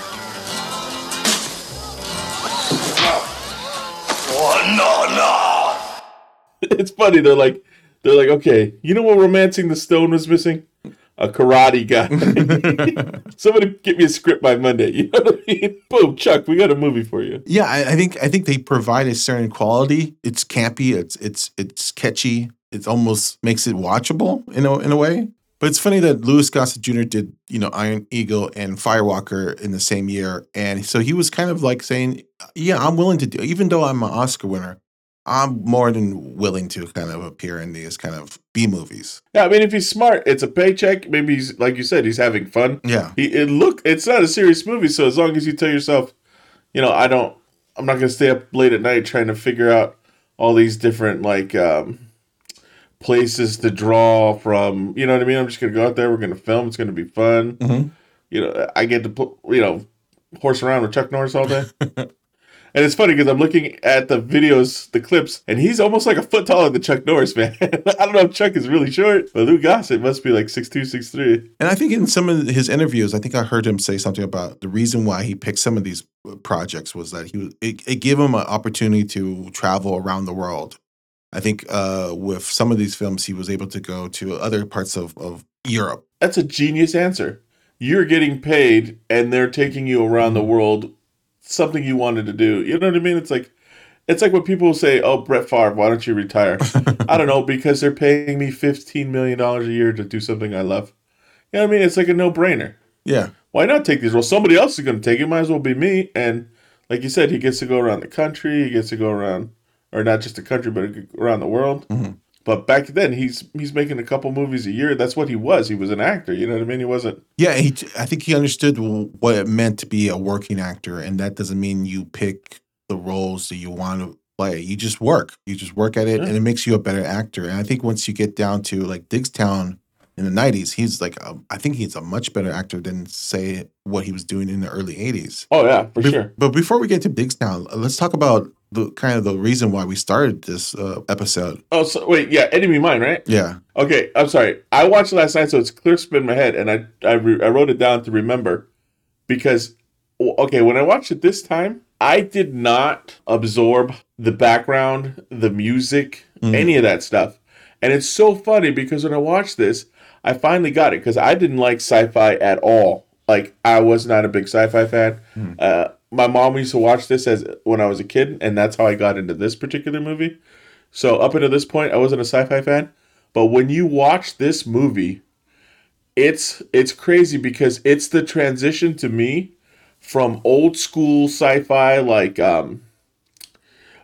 Oh, no, no! It's funny. They're like, they're like, okay, you know what romancing the stone was missing? A karate guy. Somebody get me a script by Monday. You know what I mean? Boom, Chuck, we got a movie for you. Yeah, I, I think I think they provide a certain quality. It's campy. It's it's it's catchy. It almost makes it watchable in a in a way. But it's funny that Louis Gossett Jr. did you know Iron Eagle and Firewalker in the same year, and so he was kind of like saying, "Yeah, I'm willing to do, even though I'm an Oscar winner, I'm more than willing to kind of appear in these kind of B movies. Yeah, I mean, if he's smart, it's a paycheck. Maybe he's like you said, he's having fun. Yeah. He it look, it's not a serious movie. So as long as you tell yourself, you know, I don't, I'm not gonna stay up late at night trying to figure out all these different like um, places to draw from. You know what I mean? I'm just gonna go out there. We're gonna film. It's gonna be fun. Mhm. You know, I get to put, you know, horse around with Chuck Norris all day. And it's funny because I'm looking at the videos, the clips, and he's almost like a foot taller than Chuck Norris, man. I don't know if Chuck is really short, but Lou Gossett must be like 6'2, 6'3. And I think in some of his interviews, I think I heard him say something about the reason why he picked some of these uh, projects was that he it, it gave him an opportunity to travel around the world. I think uh, with some of these films, he was able to go to other parts of, of Europe. That's a genius answer. You're getting paid and they're taking you around the world, something you wanted to do. You know what I mean? It's like it's like when people say, "Oh, Brett Favre, why don't you retire?" I don't know because they're paying me 15 million dollars a year to do something I love. You know what I mean? It's like a no-brainer. Yeah. Why not take these roles? Somebody else is going to take it. Might as well be me. And like you said, he gets to go around the country. He gets to go around, or not just the country, but around the world. Mm-hmm. But back then, he's he's making a couple movies a year. That's what he was. He was an actor. You know what I mean? He wasn't. Yeah, he, I think he understood what it meant to be a working actor, and that doesn't mean you pick the roles that you want to play. You just work. You just work at it, Yeah. and it makes you a better actor. And I think once you get down to like Diggstown in the '90s, he's like, a, I think he's a much better actor than say what he was doing in the early '80s. Oh yeah, for Be- sure. But before we get to Diggstown, let's talk about the kind of the reason why we started this uh, episode. Oh, so wait, yeah, Enemy Mine, right? Yeah. Okay, I'm sorry. I watched last night, so it's clear spin my head, and I I, re- I wrote it down to remember because okay, when I watched it this time, I did not absorb the background, the music, any of that stuff, and it's so funny because when I watched this, I finally got it because I didn't like sci-fi at all. Like I was not a big sci-fi fan. Uh, my mom used to watch this as when I was a kid, and that's how I got into this particular movie. So up until this point, I wasn't a sci-fi fan. But when you watch this movie, it's it's crazy because it's the transition to me from old school sci-fi like um,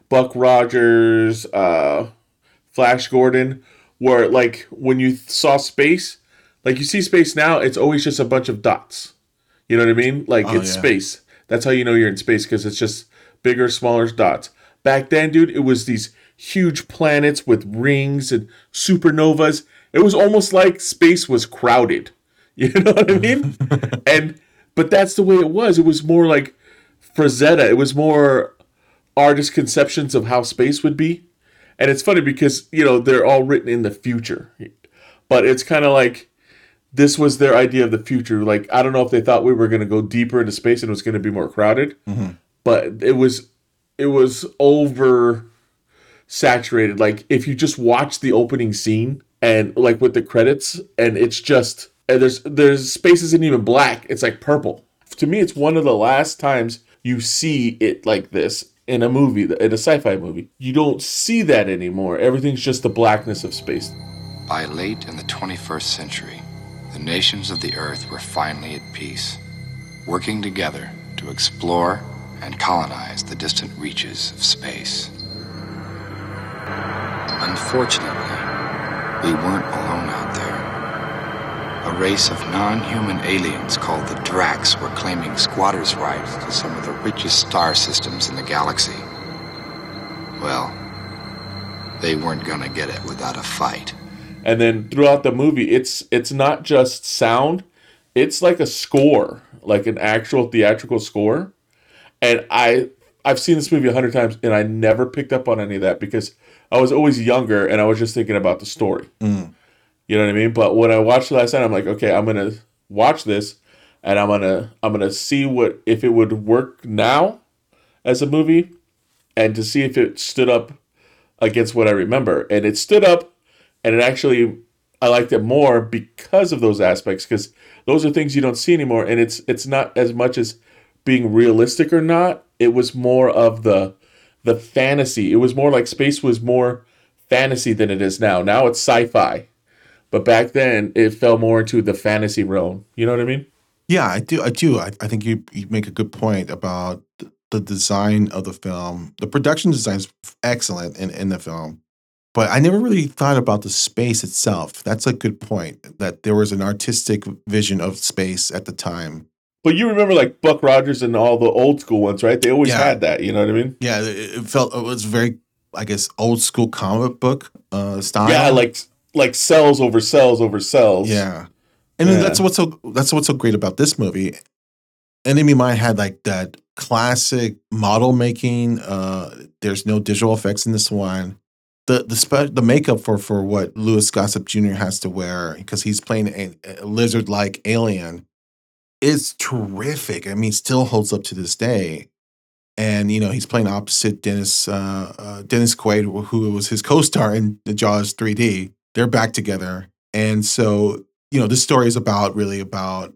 Buck Rogers, uh, Flash Gordon, where like when you saw space, like you see space now, it's always just a bunch of dots. You know what I mean? Like Oh, it's yeah. space. That's how you know you're in space because it's just bigger, smaller dots. Back then, dude, it was these huge planets with rings and supernovas. It was almost like space was crowded. You know what I mean? and but that's the way it was. It was more like Frazetta. It was more artist conceptions of how space would be. And it's funny because, you know, they're all written in the future. But it's kind of like this was their idea of the future. Like, I don't know if they thought we were going to go deeper into space and it was going to be more crowded, mm-hmm. but it was it was over saturated. Like, if you just watch the opening scene and like with the credits, and it's just and there's there's space isn't even black. It's like purple. To me, it's one of the last times you see it like this in a movie, in a sci-fi movie. You don't see that anymore. Everything's just the blackness of space. By late in the 21st century, the nations of the Earth were finally at peace, working together to explore and colonize the distant reaches of space. Unfortunately, we weren't alone out there. A race of non human aliens called the Dracs were claiming squatters' rights to some of the richest star systems in the galaxy. Well, they weren't gonna get it without a fight. And then throughout the movie it's it's not just sound it's like a score like an actual theatrical score. And i i've seen this movie a hundred times and i never picked up on any of that because i was always younger and i was just thinking about the story. Mm. you know what i mean? But when i watched it last night i'm like okay i'm gonna watch this and i'm gonna i'm gonna see what if it would work now as a movie and to see if it stood up against what i remember. And it stood up and it actually I liked it more because of those aspects because those are things you don't see anymore. And it's it's not as much as being realistic or not. It was more of the the fantasy. It was more like space was more fantasy than it is now. Now it's sci-fi. But back then it fell more into the fantasy realm. You know what I mean? Yeah, I do. I do. I, I think you, you make a good point about the design of the film. The production design is excellent in, in the film, but I never really thought about the space itself. That's a good point. That there was an artistic vision of space at the time. But you remember like Buck Rogers and all the old school ones, right? They always Yeah. had that. You know what I mean? Yeah, it, felt it was very, I guess, old school comic book uh, style. Yeah, like like cells over cells over cells. Yeah. And Yeah. that's what's so that's what's so great about this movie. Enemy Mine had like that classic model making. Uh there's no digital effects in this one. The the spe- the makeup for for what Louis Gossett Jr. has to wear because he's playing a, a lizard like alien is terrific. I mean, still holds up to this day. And you know he's playing opposite Dennis uh, uh, Dennis Quaid, who was his co-star in the Jaws 3D. They're back together, and so you know this story is about really about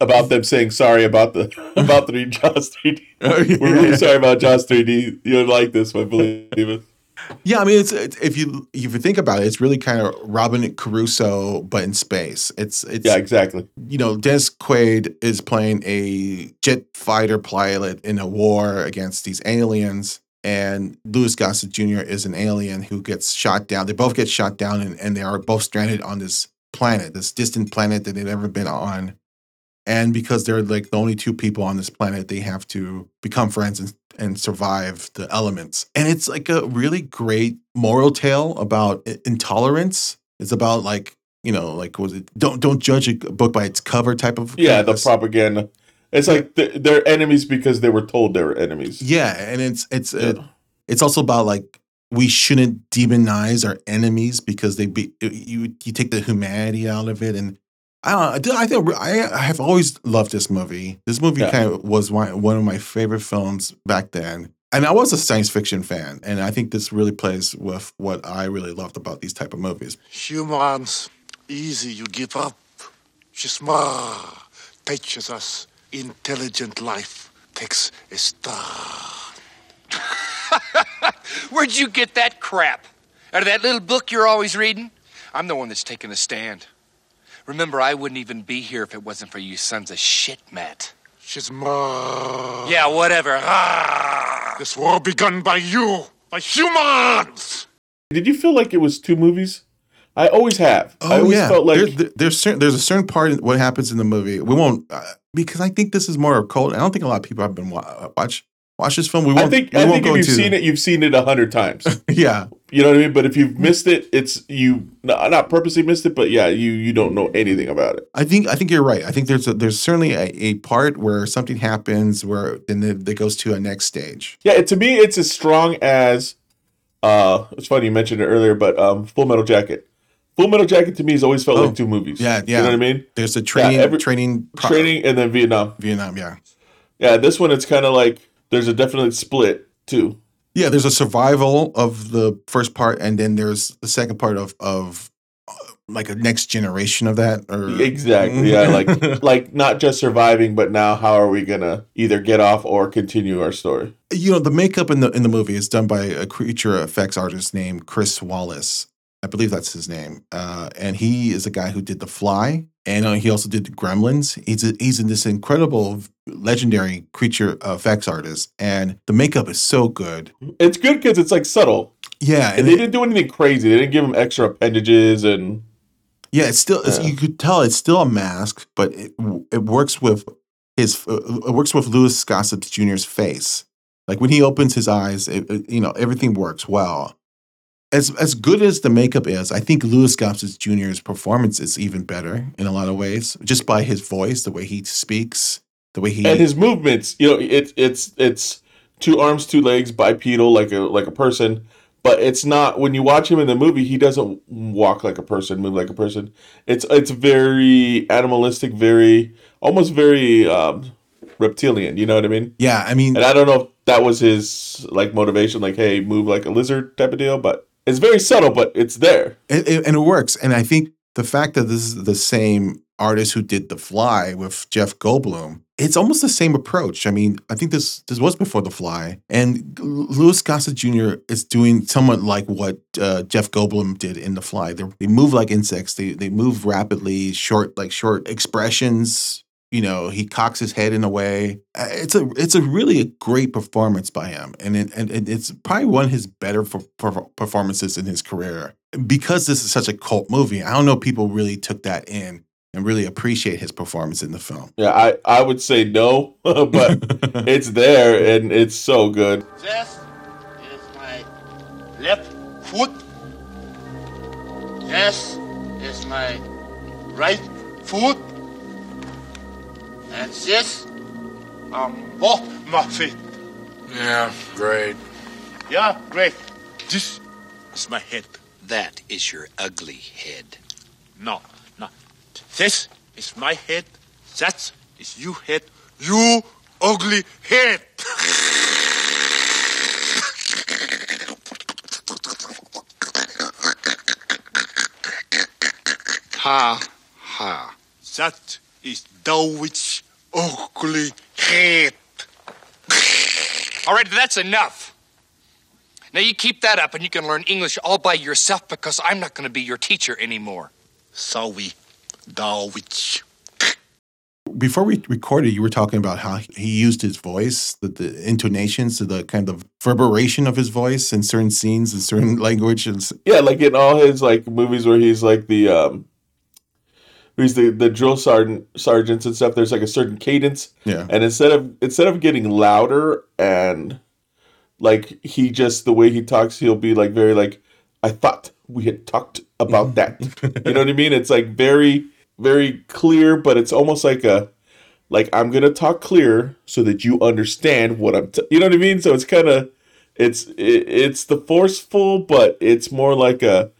About them saying sorry about the about the Jaws 3D. We're really sorry about Jaws 3D. You don't like this one, believe it. Yeah, I mean, it's, it's if you if you think about it, it's really kind of Robinson Crusoe, but in space. It's it's Yeah, exactly. You know, Dennis Quaid is playing a jet fighter pilot in a war against these aliens, and Louis Gossett Jr. is an alien who gets shot down. They both get shot down, and, and they are both stranded on this planet, this distant planet that they've never been on. And because they're like the only two people on this planet, they have to become friends and, and survive the elements. And it's like a really great moral tale about intolerance. It's about like, you know, like was it don't don't judge a book by its cover type of Yeah, the propaganda. It's like th- they're enemies because they were told they were enemies. Yeah, and it's it's it, it's also about like we shouldn't demonize our enemies because they be you you take the humanity out of it and I don't I I think I I have always loved this movie. This movie Yeah. kind of was one one of my favorite films back then. And I was a science fiction fan, and I think this really plays with what I really loved about these type of movies. Humans, easy you give up. Shizumaat teaches us intelligent life takes a star. Where'd you get that crap? Out of that little book you're always reading? I'm the one that's taking a stand. Remember, I wouldn't even be here if it wasn't for you sons of shit, Matt. Shizumaat. Yeah, whatever. This war begun by you, by humans. Did you feel like it was two movies? I always have. Oh, I always felt like there, there- there's certain, there's a certain part in what happens in the movie. We won't uh, because I think this is more of a cult. I don't think a lot of people have been wa- watch watch this film. We won't. I think we I won't think go if you've into- seen it, you've seen it a hundred times. Yeah, You know what I mean? But if you've missed it, it's you not, purposely missed it, but yeah, you you don't know anything about it. I think I think you're right. I think there's a, there's certainly a, a part where something happens where then that it goes to a next stage. Yeah, it, to me, it's as strong as. Uh, it's funny you mentioned it earlier, but um, Full Metal Jacket. Full Metal Jacket to me has always felt Oh, like two movies. Yeah, yeah. You know what I mean? There's a training Yeah, every- training pro- training, and then Vietnam. Vietnam. Yeah, Yeah, this one it's kind of like there's a definite split too. Yeah. There's a survival of the first part, and then there's the second part of of uh, like a next generation of that. Or Exactly. Yeah, like like not just surviving, but now how are we gonna either get off or continue our story? you know the makeup in the in the movie is done by a creature effects artist named Chris Walas. I believe that's his name, uh, and he is a guy who did The Fly, and uh, he also did The Gremlins. He's a, he's in this incredible, legendary creature effects artist, and the makeup is so good. It's good because it's like subtle. Yeah, and they didn't do anything crazy. They didn't give him extra appendages and Yeah, it's still it's, you could tell it's still a mask, but it it works with his uh, it works with Louis Gossett Jr.'s face. Like when he opens his eyes, it, it- you know everything works well. As as good as the makeup is, I think Louis Gossett Jr.'s performance is even better in a lot of ways, just by his voice, the way he speaks, the way he and his movements. You know, it's it's it's two arms, two legs, bipedal, like a like a person. But it's not when you watch him in the movie. He doesn't walk like a person, move like a person. It's it's very animalistic, very almost very um, reptilian. You know what I mean? Yeah, I mean, and I don't know if that was his like motivation, like hey, move like a lizard type of deal. But it's very subtle, but it's there. and, and it works. And I think the fact that this is the same artist who did The Fly with Jeff Goldblum, it's almost the same approach. I mean, I think this this was before The Fly, and Louis Gossett Jr. is doing somewhat like what uh, Jeff Goldblum did in The Fly. They they move like insects. They they move rapidly, short like short expressions. You know, he cocks his head in a way. Uh, It's a it's a really a great performance by him, and it, and and it's probably one of his better per- per- performances in his career. Because this is such a cult movie, I don't know if people really took that in and really appreciate his performance in the film. Yeah, I, I would say no, but it's there and it's so good. This is my left foot. This is my right foot. And this both um, my feet. Yeah, great. Yeah, great. This is my head. That is your ugly head. No, no. This is my head. That is you head. You ugly head. Ha ha. That is Davidge's ugly head. All right, that's enough. Now you keep that up and you can learn English all by yourself because I'm not going to be your teacher anymore. Sorry, Davidge. Before we recorded, you were talking about how he used his voice, the, the intonations, the kind of reverberation of his voice in certain scenes in certain languages. Yeah, like in all his like movies where he's like the um he's the, the drill sergeant sergeants and stuff, there's like a certain cadence. Yeah. And instead of instead of getting louder and like he just the way he talks, he'll be like very like I thought we had talked about that. you know what I mean? It's like very very clear, but it's almost like a like I'm gonna talk clear so that you understand what I'm. T- you know what I mean? So it's kind of it's it, it's the forceful, but it's more like a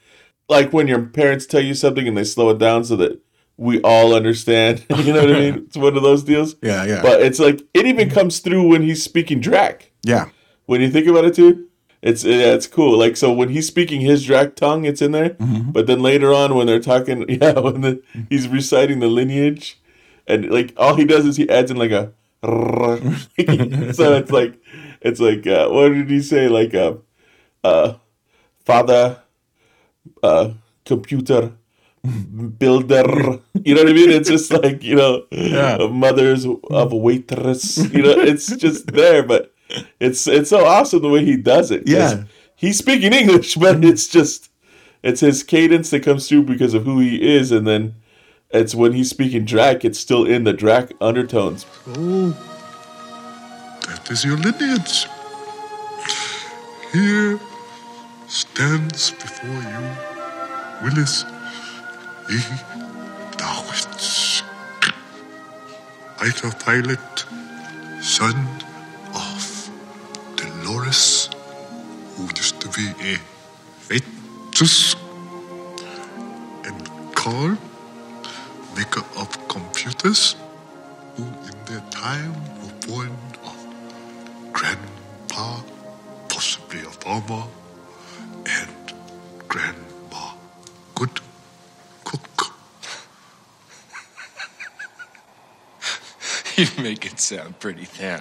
like when your parents tell you something and they slow it down so that we all understand. you know what I mean? It's one of those deals. Yeah, yeah. But it's like it even comes through when he's speaking Drac. Yeah. When you think about it too. It's yeah, it's cool. Like so, when he's speaking his Drac tongue, it's in there. Mm-hmm. But then later on, when they're talking, yeah, when the, he's reciting the lineage, and like all he does is he adds in like a. so it's like, it's like uh, what did he say? Like uh, uh, father, uh, computer, builder. You know what I mean? It's just like you know, Yeah. mothers of a waitress. You know, it's just there, but it's it's so awesome the way he does it. Yeah. he's speaking English, but mm-hmm. it's just it's his cadence that comes through because of who he is, and then it's when he's speaking Drac, it's still in the Drac undertones. Oh, that is your lineage. Here stands before you Willis E. Dawkins, fighter pilot, son of Dolores, who used to be a waitress, and Carl, maker of computers, who in their time were born of grandpa, possibly a farmer, make it sound pretty thin.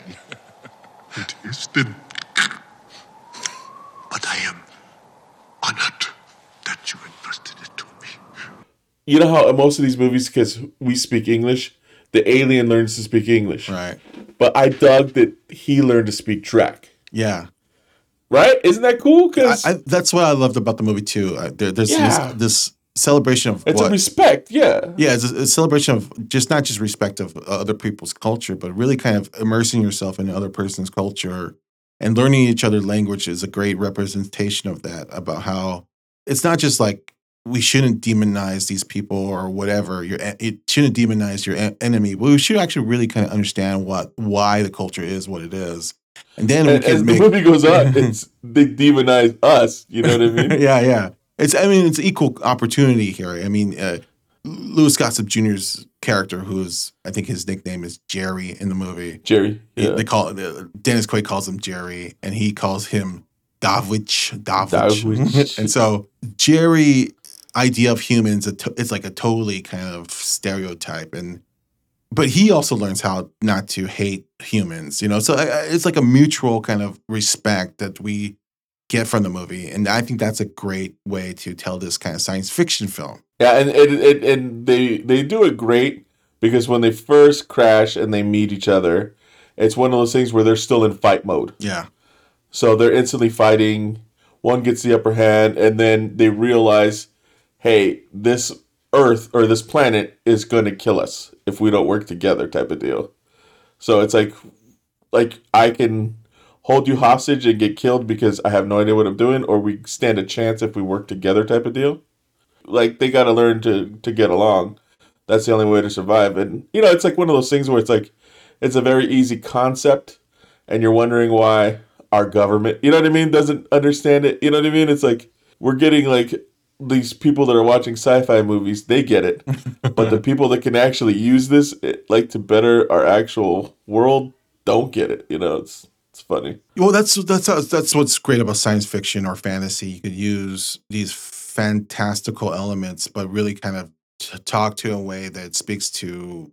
It is thin. But I am honored that you entrusted it to me. You know how in most of these movies, because we speak English, the alien learns to speak English. Right. But I dug that he learned to speak Drac. Yeah. Right? Isn't that cool? Because I, I, that's what I loved about the movie too. Uh, there, there's Yeah. this, this celebration of it's what, a respect. Yeah. yeah, it's a, a celebration of just not just respect of uh, other people's culture, but really kind of immersing yourself in other person's culture and learning each other's language is a great representation of that. About how it's not just like we shouldn't demonize these people or whatever. Your e- it shouldn't demonize your en- enemy. But we should actually really kind of understand what why the culture is what it is, and then we And can as make the movie goes on, it's they demonize us. You know what I mean? yeah, yeah. It's I mean it's equal opportunity here. I mean, uh, Louis Gossett Jr.'s character, who's I think his nickname is Jerry in the movie. Jerry. He- Yeah. They call uh, Dennis Quaid calls him Jerry, and he calls him Davidge. Davidge. Davidge. and so Jerry idea of humans it's like a totally kind of stereotype and but he also learns how not to hate humans you know so it's like a mutual kind of respect that we get from the movie and i think that's a great way to tell this kind of science fiction film Yeah, and and, and and they they do it great because when they first crash and they meet each other, it's one of those things where they're still in fight mode. Yeah. So they're instantly fighting. One gets the upper hand, and then they realize, hey, this Earth or this planet is going to kill us if we don't work together, type of deal. So it's like, like I can hold you hostage and get killed because I have no idea what I'm doing, or we stand a chance if we work together, type of deal. Like they got to learn to to get along. That's the only way to survive. And you know, it's like one of those things where it's like, it's a very easy concept, and you're wondering why our government, you know what I mean, doesn't understand it. You know what I mean? It's like we're getting like these people that are watching sci-fi movies, they get it, but the people that can actually use this, it, like to better our actual world, don't get it. You know, it's it's funny. Well, that's that's that's what's great about science fiction or fantasy. You could use these fantastical elements, but really kind of talk to a way that speaks to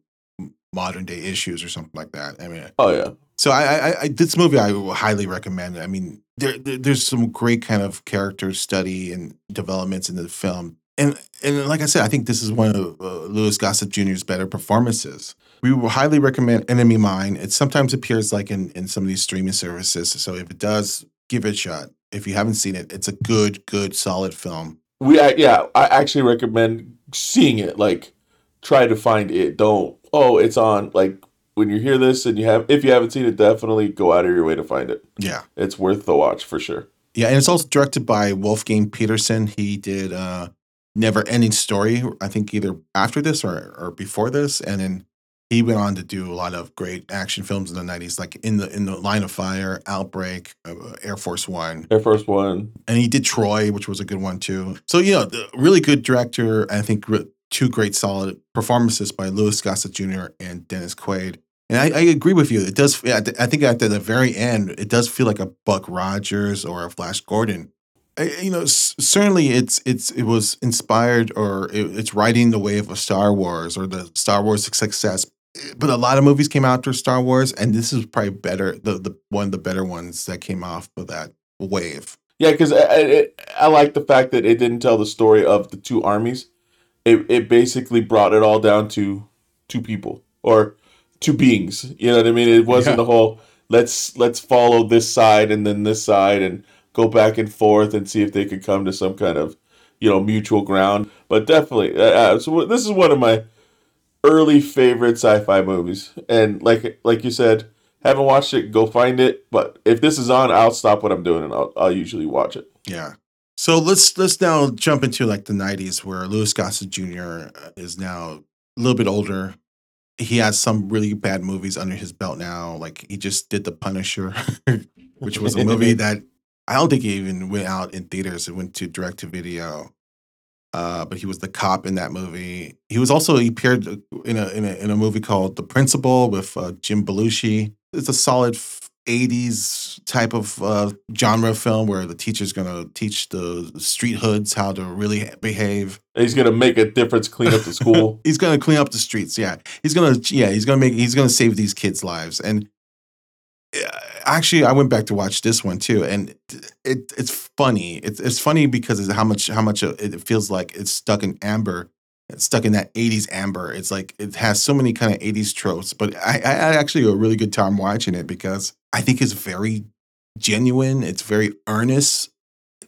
modern day issues or something like that. I mean, oh yeah. So I, I, I this movie I highly recommend. I mean, there, there there's some great kind of character study and developments in the film, and and like I said, I think this is one of uh, Louis Gossett Jr.'s better performances. We will highly recommend Enemy Mine. It sometimes appears like in in some of these streaming services. So if it does, give it a shot. If you haven't seen it, it's a good, good, solid film. We yeah, I actually recommend seeing it. Like, try to find it. Don't oh, it's on. Like when you hear this and you have, if you haven't seen it, definitely go out of your way to find it. Yeah, it's worth the watch for sure. Yeah, and it's also directed by Wolfgang Petersen. He did uh Never Ending Story, I think either after this or or before this, and then he went on to do a lot of great action films in the '90s, like in the in the Line of Fire, Outbreak, uh, Air Force One, Air Force One, and he did Troy, which was a good one too. So you know, really good director. I think two great solid performances by Louis Gossett Jr. and Dennis Quaid. And I, I, agree with you. It does. I think at the very end, it does feel like a Buck Rogers or a Flash Gordon. You know, certainly it's it's it was inspired or it, it's riding the wave of Star Wars or the Star Wars success. But a lot of movies came after Star Wars, and this is probably better. The the one of the better ones that came off of that wave. Yeah, because I, I, I like the fact that it didn't tell the story of the two armies it, it basically brought it all down to two people or two beings. You know what I mean? It wasn't Yeah. the whole let's let's follow this side and then this side and go back and forth and see if they could come to some kind of you know mutual ground. But definitely, uh, uh, so this is one of my early favorite sci-fi movies. And like like you said, haven't watched it, go find it. But if this is on, I'll stop what I'm doing and I'll, I'll usually watch it. Yeah. So let's let's now jump into like the '90s, where Louis Gossett Jr. Uh, is now a little bit older. He has some really bad movies under his belt now. Like he just did The Punisher, which was a movie that I don't think he even went out in theaters. It went to direct to video. Uh, but he was the cop in that movie. He was also he appeared in a in a, in a movie called The Principal with uh, Jim Belushi. It's a solid 80s type of uh, genre film where the teacher's going to teach the street hoods how to really behave. He's going to make a difference, clean up the school. he's going to clean up the streets. Yeah. He's going to, yeah, he's going to make, he's going to save these kids' lives. And actually, I went back to watch this one too. And it, it's funny. It's, it's funny because how much, how much it feels like it's stuck in amber it's stuck in that 80s amber. It's like it has so many kind of 80s tropes, but I, I had actually a really good time watching it because I think it's very genuine. It's very earnest,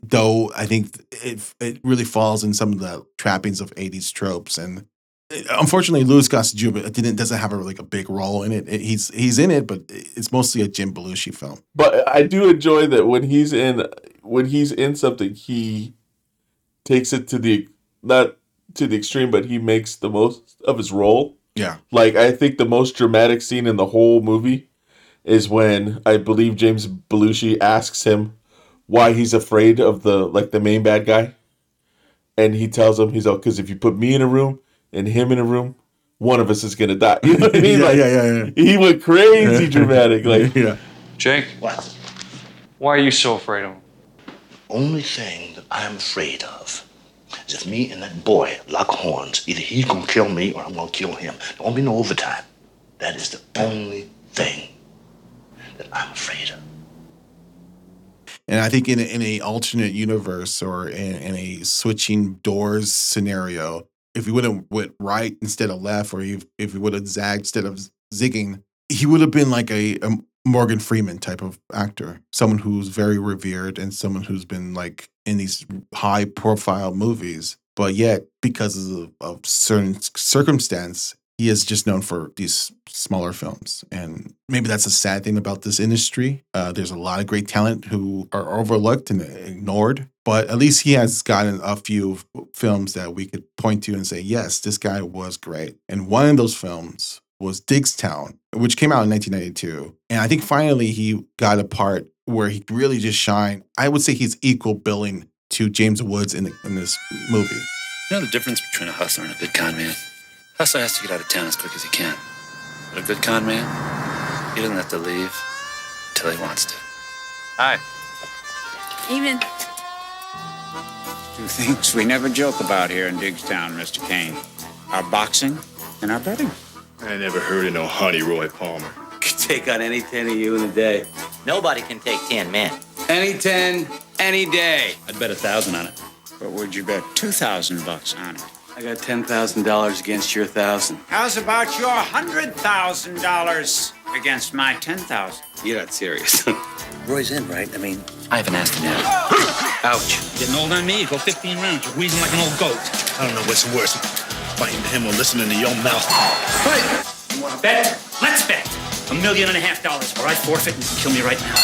though I think it it really falls in some of the trappings of 80s tropes. And unfortunately, Louis Gossett didn't doesn't have a, like a big role in it. He's he's in it, but it's mostly a Jim Belushi film. But I do enjoy that when he's in when he's in something, he takes it to the not to the extreme, but he makes the most of his role. Yeah. Like I think the most dramatic scene in the whole movie is when I believe James Belushi asks him why he's afraid of the like the main bad guy. And he tells him he's like, because if you put me in a room and him in a room, one of us is gonna die. You know what I mean? Yeah, like, yeah, yeah, yeah. He went crazy dramatic. Like yeah. Jake, What? why are you so afraid of him? Only thing that I'm afraid of is if me and that boy lock horns, either he's gonna kill me or I'm gonna kill him. There won't be no overtime. That is the only thing that I'm afraid of. And I think in a, in a alternate universe or in, in a switching doors scenario, if he would have went right instead of left, or if, if he would have zagged instead of zigging, he would have been like a, a Morgan Freeman type of actor, someone who's very revered and someone who's been like in these high profile movies. But yet, because of, of certain circumstance, he is just known for these smaller films. And maybe that's a sad thing about this industry. Uh, there's a lot of great talent who are overlooked and ignored. But at least he has gotten a few films that we could point to and say, yes, this guy was great. And one of those films was Diggstown, which came out in 1992. And I think finally he got a part where he really just shined. I would say he's equal billing to James Woods in, the, in this movie. You know the difference between a hustler and a good con man? Hustler has to get out of town as quick as he can. But a good con man, he doesn't have to leave till he wants to. Hi. Even. Two things we never joke about here in Diggstown, Mr. Kane. Our boxing and our betting. I never heard of no Honey Roy Palmer. Could take on any ten of you in a day. Nobody can take 10 men. Any ten, any day. I'd bet a thousand on it. But would you bet two thousand bucks on it? I got $10,000 against your thousand. How's about your hundred thousand dollars against my ten thousand? You're not serious. Roy's in, right? I mean, I haven't asked him yet. Ouch. Getting old on me? You go 15 rounds. You're wheezing like an old goat. I don't know what's worse, fighting to him or listening to your mouth. But you want to bet? Let's bet. A million and a half dollars, or I forfeit and you can kill me right now.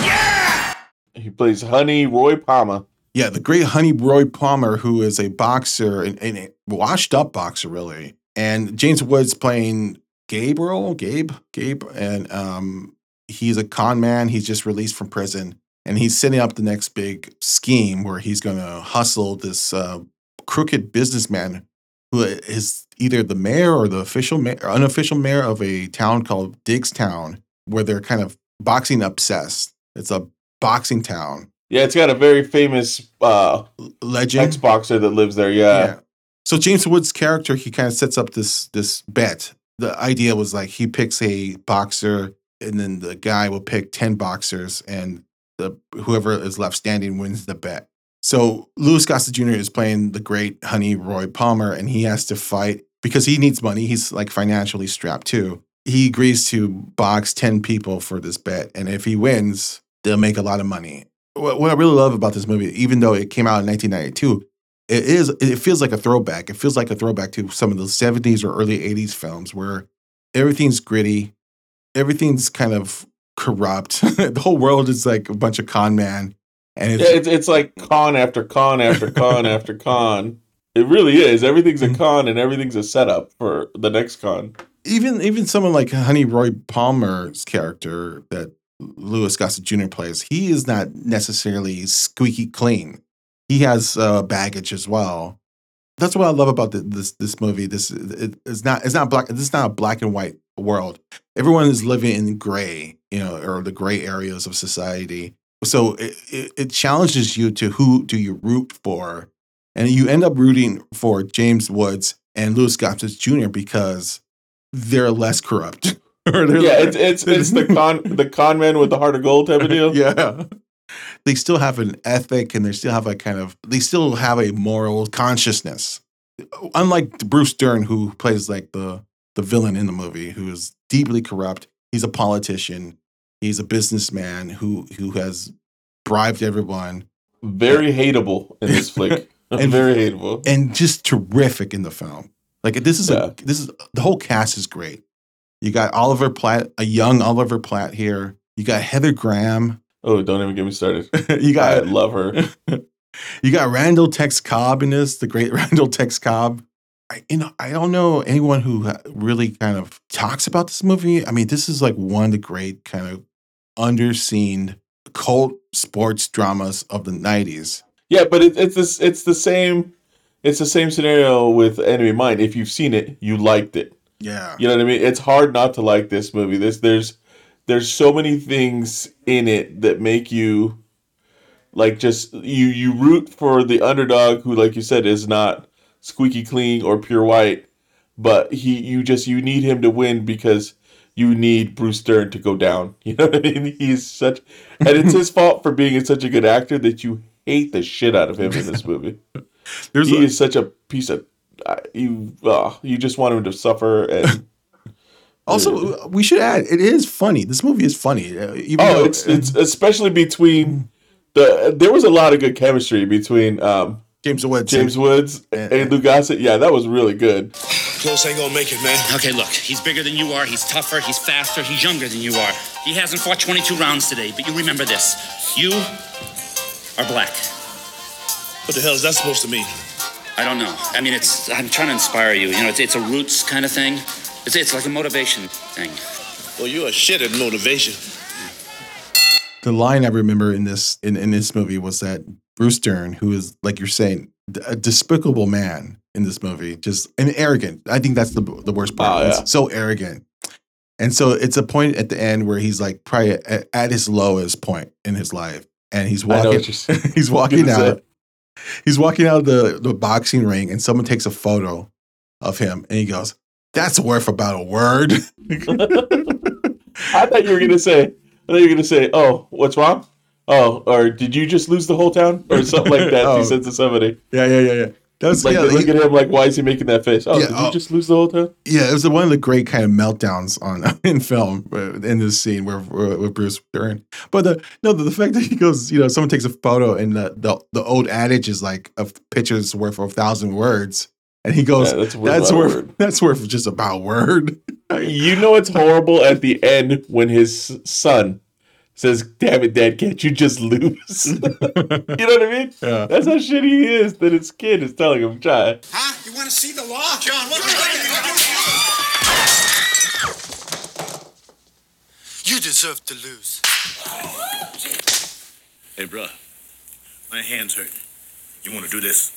Yeah! He plays Honey Roy Palmer. Yeah, the great Honey Roy Palmer, who is a boxer and, and a washed up boxer, really. And James Woods playing Gabriel, Gabe, Gabe, and um, he's a con man. He's just released from prison, and he's setting up the next big scheme where he's going to hustle this uh, crooked businessman who is either the mayor or the official mayor, or unofficial mayor of a town called Diggstown, where they're kind of boxing obsessed. It's a boxing town. Yeah, it's got a very famous uh, legend ex boxer that lives there. Yeah. So James Woods' character, he kind of sets up this this bet. The idea was like he picks a boxer, and then the guy will pick ten boxers, and the whoever is left standing wins the bet. So Louis Gossett Jr. is playing the great Honey Roy Palmer, and he has to fight because he needs money. He's like financially strapped too. He agrees to box ten people for this bet, and if he wins, they'll make a lot of money. What, what I really love about this movie, even though it came out in 1992, it is it feels like a throwback. It feels like a throwback to some of the 70s or early 80s films where everything's gritty, everything's kind of corrupt. the whole world is like a bunch of con man. And it's, yeah, it's, it's like con after con after con after con. It really is. Everything's Mm-hmm. a con and everything's a setup for the next con. even even someone like Honey Roy Palmer's character that Louis Gossett Jr. plays, he is not necessarily squeaky clean. He has uh, baggage as well. That's what I love about the, this this movie. This it, it's not it's not black. This is not a black and white world. Everyone is living in gray, you know, or the gray areas of society. So it, it, it challenges you to who do you root for, and you end up rooting for James Woods and Louis Gossett Jr. because they're less corrupt. Yeah, like- it's it's it's the con the con man with the heart of gold type of deal. yeah. They still have an ethic and they still have a kind of they still have a moral consciousness. Unlike Bruce Dern, who plays like the the villain in the movie, who is deeply corrupt. He's a politician. He's a businessman who who has bribed everyone. Very hateable in this flick. and Very hateable. And just terrific in the film. Like this is a this is the whole cast is great. You got Oliver Platt, a young Oliver Platt here. You got Heather Graham. Oh, don't even get me started. you got I love her. you got Randall Tex Cobb in this, the great Randall Tex Cobb. I, you know, I don't know anyone who uh, really kind of talks about this movie. I mean, this is like one of the great kind of underseen cult sports dramas of the '90s. Yeah, but it, it's this it's the same it's the same scenario with Enemy Mine. If you've seen it, you liked it. Yeah. You know what I mean? It's hard not to like this movie. This there's there's so many things in it that make you like just you you root for the underdog who like you said is not squeaky clean or pure white, but he you just you need him to win because you need Bruce Dern to go down. You know what I mean? He's such and it's his fault for being such a good actor that you hate the shit out of him in this movie. There's he a- is such a piece of you. Uh, you just want him to suffer and. Also, we should add it is funny. This movie is funny. uh, Even oh, though- it's it's especially between the. There was a lot of good chemistry between um, James Woods, James Woods, and, Lou Gossett. Yeah, that was really good. Close ain't gonna make it, man. Okay, look, he's bigger than you are, he's tougher, he's faster, he's younger than you are. He hasn't fought 22 rounds today, but you remember this. You are black. What the hell is that supposed to mean? I don't know. I mean, it's, I'm trying to inspire you. You know, it's, it's a roots kind of thing. It's, it's like a motivation thing. Well, you're a shit at motivation. the line I remember in this in, in this movie was that Bruce Dern, who is like you're saying, a despicable man in this movie, just and arrogant. I think that's the the worst part. Oh, He's yeah. so arrogant. And so it's a point at the end where he's like probably at, at his lowest point in his life, and he's walking. what you're saying. he's walking Gonna say. out. He's walking out of the, the boxing ring, and someone takes a photo of him, and he goes, "That's worth about a word." I thought you were gonna say. I thought you were gonna say, "Oh, what's wrong? Oh, or did you just lose the whole town, or something like that?" Oh. He said to somebody. Yeah, yeah, yeah, yeah. That's like, yeah, look he- at him. Like, why is he making that face? Oh, Yeah, did oh. you just lose the whole town? Yeah, it was one of the great kind of meltdowns on in film uh, in this scene where where- with Bruce Dern. But the no, the, the fact that he goes, you know, someone takes a photo and the the, the old adage is like a picture's worth a thousand words, and he goes, Yeah, that's that's, worth about a worth word." that's worth just about word. You know it's horrible at the end when his son says, "Damn it, Dad, can't you just lose?" you know what I mean? Yeah. That's how shitty he is that his kid is telling him, "Try." Huh? You want to see the law? John, what You gonna do? You deserve to lose. Hey, bro. My hands hurt. You want to do this?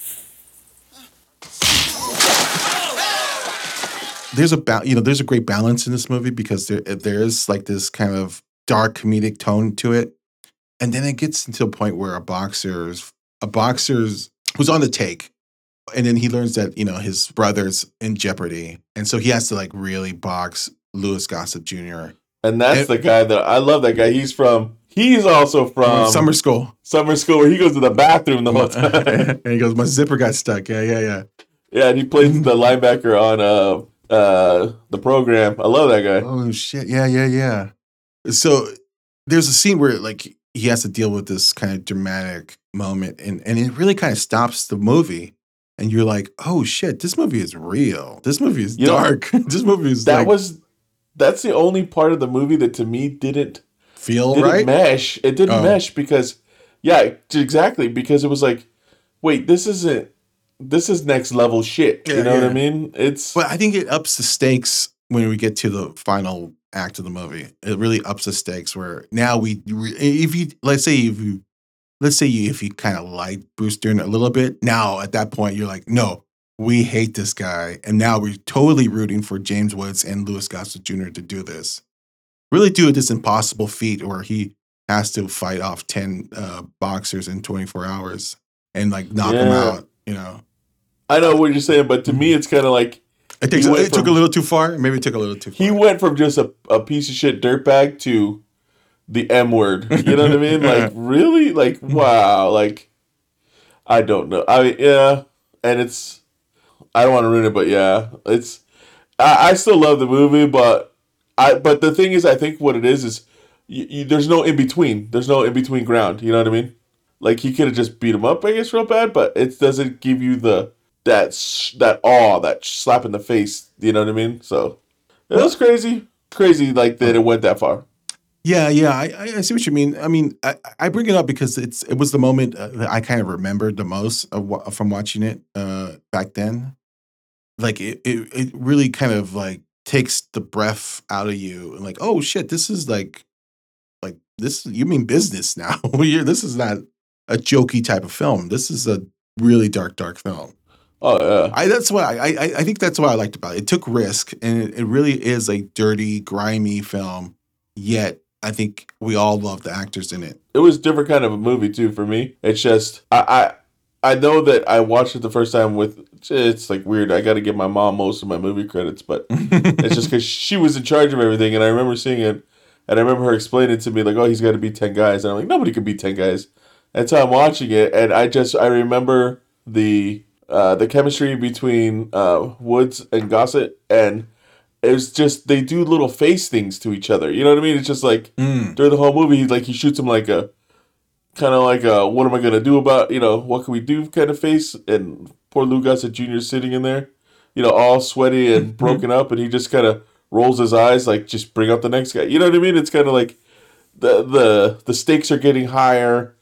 there's a ba- you know there's a great balance in this movie because there there is like this kind of dark comedic tone to it, and then it gets into a point where a boxer's a boxer's who's on the take, and then he learns that you know his brother's in jeopardy, and so he has to like really box Louis Gossett Jr. And that's And- the guy that I love. That guy. He's from. He's also from summer school, Summer school, where he goes to the bathroom the whole time. and he goes, "My zipper got stuck." Yeah, yeah, yeah. yeah, and he plays the linebacker on uh uh the program. I love that guy. Oh shit! Yeah, yeah, yeah. So there's a scene where like he has to deal with this kind of dramatic moment, and and it really kind of stops the movie, and you're like, oh shit, this movie is real. This movie is You know, dark. this movie is That like, was that's the only part of the movie that to me didn't feel didn't right. mesh. It didn't Oh. mesh because yeah, exactly because it was like, wait, this isn't this is next level shit. Yeah, you know what. I mean? It's But I think it ups the stakes when we get to the final act of the movie. It really ups the stakes where now we, if you, let's say if you, let's say you, if you kind of like Bruce Dern a little bit, now at that point you're like, no, we hate this guy. And now we're totally rooting for James Woods and Louis Gossett Jr. to do this. Really do this impossible feat where he has to fight off 10 uh, boxers in 24 hours and like knock them out, you know. I know what you're saying, but to me it's kind of like It, takes, it took a little too far. Maybe it took a little too far. he went from just a, a piece of shit dirtbag to the M word. You know what I mean? Like really? Like wow. Like I don't know. I mean, yeah, and it's I don't want to ruin it, but yeah, it's I, I still love the movie, but I but the thing is, I think what it is is you, you, there's no in between. There's no in between ground. You know what I mean? Like he could have just beat him up, I guess, real bad, but it doesn't give you the that sh- that awe, that slap in the face. You know what I mean? So it was crazy, crazy, like that it went that far. Yeah, yeah, I, I see what you mean. I mean, I, I bring it up because it's it was the moment uh, that I kind of remembered the most of, from watching it uh, back then. Like it, it, it really kind of like takes the breath out of you, and like, oh shit, this is like, like this. You mean business now? This is not a jokey type of film. This is a really dark, dark film. Oh yeah, I that's what I, I I think that's what I liked about it. It took risk, and it, it really is a dirty, grimy film. Yet I think we all love the actors in it. it was a different kind of a movie too for me. It's just I I, I know that I watched it the first time with it's like weird. I got to give my mom most of my movie credits, but it's just because she was in charge of everything, and I remember seeing it, and I remember her explaining to me like, "Oh, he's got to be ten guys," and I'm like, "Nobody can be ten guys." And so I'm watching it, and I just I remember the uh, the chemistry between uh, Woods and Gossett, and it's just they do little face things to each other. You know what I mean? It's just like Mm. during the whole movie, he like he shoots him like a kind of like a what am I gonna do about you know what can we do kind of face, and poor Lou Gossett Jr. sitting in there, you know, all sweaty and broken up, and he just kind of rolls his eyes like just bring out the next guy. You know what I mean? It's kind of like the the the stakes are getting higher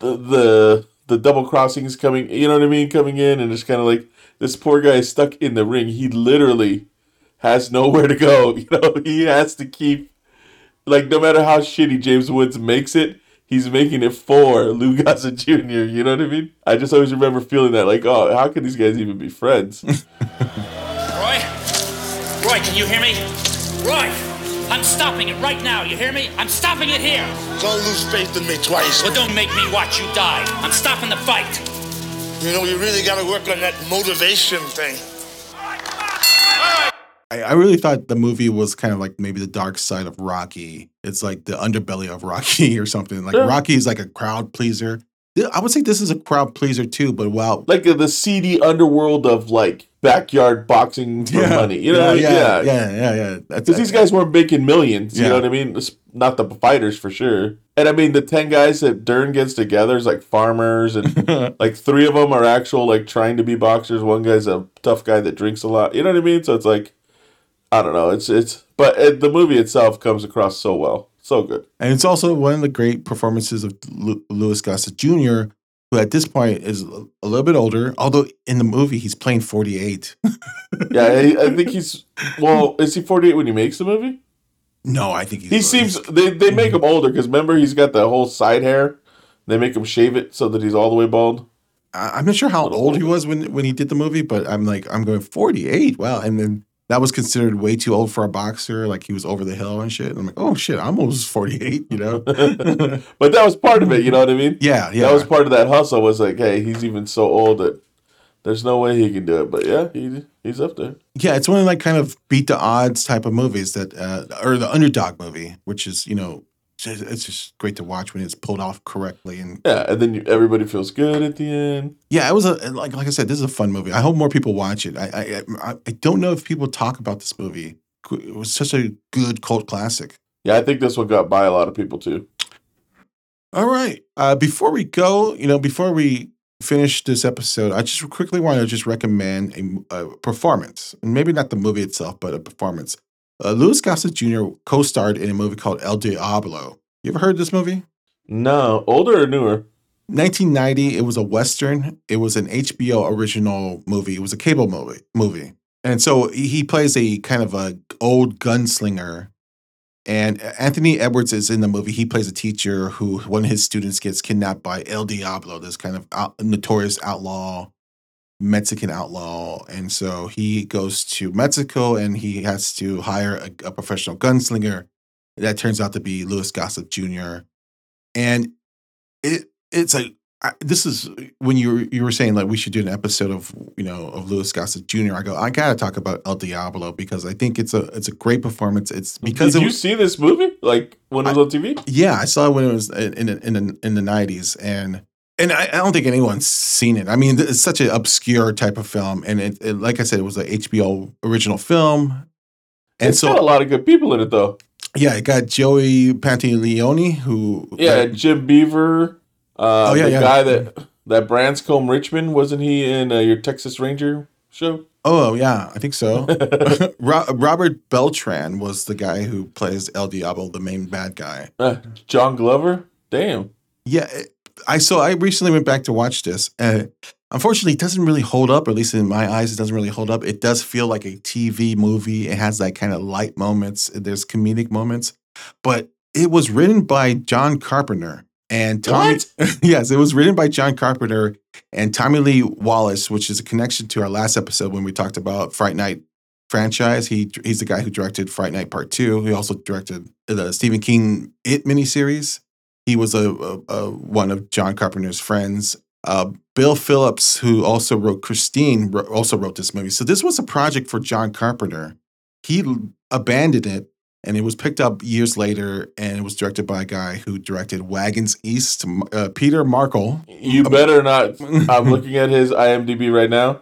the the the double crossings coming you know what I mean coming in and it's kind of like this poor guy is stuck in the ring he literally has nowhere to go you know he has to keep like no matter how shitty James Woods makes it he's making it for Lou Gossett Jr. you know what I mean I just always remember feeling that like oh how can these guys even be friends Roy? Roy, can you hear me? Roy! I'm stopping it right now, you hear me? I'm stopping it here! Don't lose faith in me twice. Well, don't make me watch you die. I'm stopping the fight. You know, you really gotta work on that motivation thing. I, I really thought the movie was kind of like maybe the dark side of Rocky. It's like the underbelly of Rocky or something. Like Yeah. Rocky is like a crowd pleaser. I would say this is a crowd pleaser too, but wow. like the seedy underworld of like backyard boxing for money you know what I mean? yeah, yeah, yeah, yeah. Because these guys weren't making millions, you know what I mean? It's not the fighters for sure. And I mean, the 10 guys that Dern gets together is like farmers, and like three of them are actual, like trying to be boxers. One guy's a tough guy that drinks a lot. You know what I mean? So it's like, I don't know. It's, it's, but uh the movie itself comes across so well. So good. And it's also one of the great performances of Lu- Louis Gossett Jr., who at this point is a little bit older, although in the movie he's playing 48. Yeah, I, I think he's, well, is he 48 when he makes the movie? no, I think he's. He seems, they, they make mm-hmm. him older because remember, he's got the whole side hair. They make him shave it so that he's all the way bald. I'm not sure how old he was when when he did the movie, but I'm like, I'm going 48. Wow. And then that was considered way too old for a boxer. Like he was over the hill and shit. And I'm like, oh shit, I'm almost 48, you know? but that was part of it, you know what I mean? Yeah, yeah. That was part of that hustle. Was like, hey, he's even so old that there's no way he can do it. But yeah, he he's up there. yeah, it's one of like kind of beat the odds type of movies that, uh, or the underdog movie, which is, you know, it's just great to watch when it's pulled off correctly. And Yeah, and then you, everybody feels good at the end. yeah, it was a, like, like I said, this is a fun movie. I hope more people watch it. I, I, I, don't know if people talk about this movie. It was such a good cult classic. Yeah, I think this one got by a lot of people too. All right. Uh, before we go, you know, before we finish this episode, I just quickly want to just recommend a, a performance, and maybe not the movie itself, but a performance. Uh, Louis Gossett Jr. co-starred in a movie called El Diablo. You ever heard this movie? No, older or newer? 1990. It was a western. It was an HBO original movie. It was a cable movie. Movie, and so he he plays a kind of a old gunslinger. And Anthony Edwards is in the movie. He plays a teacher who one of his students gets kidnapped by El Diablo, this kind of out, notorious outlaw, Mexican outlaw. And so he goes to Mexico and he has to hire a, a professional gunslinger. That turns out to be Louis Gossett Jr. And it it's a I, this is when you were, you were saying like we should do an episode of you know of Louis Gossett Jr. I go I gotta talk about El Diablo because I think it's a it's a great performance. It's because Did it you see this movie like when it was on TV? yeah I saw it when it was in in in, the- in the nineties and and I, I don't think anyone's seen it. I mean it's such an obscure type of film and it, it like I said it was an HBO original film. And It's so got a lot of good people in it though. yeah, it got Joey Pantoliano who Yeah, Jim Beaver. Uh, Oh, yeah, the yeah. guy that that Branscombe Richmond wasn't he in uh, your Texas Ranger show? Oh yeah, I think so. Robert Beltran was the guy who plays El Diablo, the main bad guy. Uh, John Glover. Damn. Yeah, I so I recently went back to watch this, and unfortunately, it doesn't really hold up. Or at least in my eyes, it doesn't really hold up. It does feel like a TV movie. It has like kind of light moments. There's comedic moments, but it was written by John Carpenter and Tommy. yes, it was written by John Carpenter and Tommy Lee Wallace, which is a connection to our last episode when we talked about Fright Night franchise. He he's the guy who directed Fright Night Part Two. He also directed the Stephen King It miniseries. He was a, a, a one of John Carpenter's friends. Uh, Bill Phillips, who also wrote Christine, also wrote this movie. So this was a project for John Carpenter. He abandoned it and it was picked up years later, and it was directed by a guy who directed Wagons East, uh, Peter Markle. You better not. I'm looking at his IMDb right now.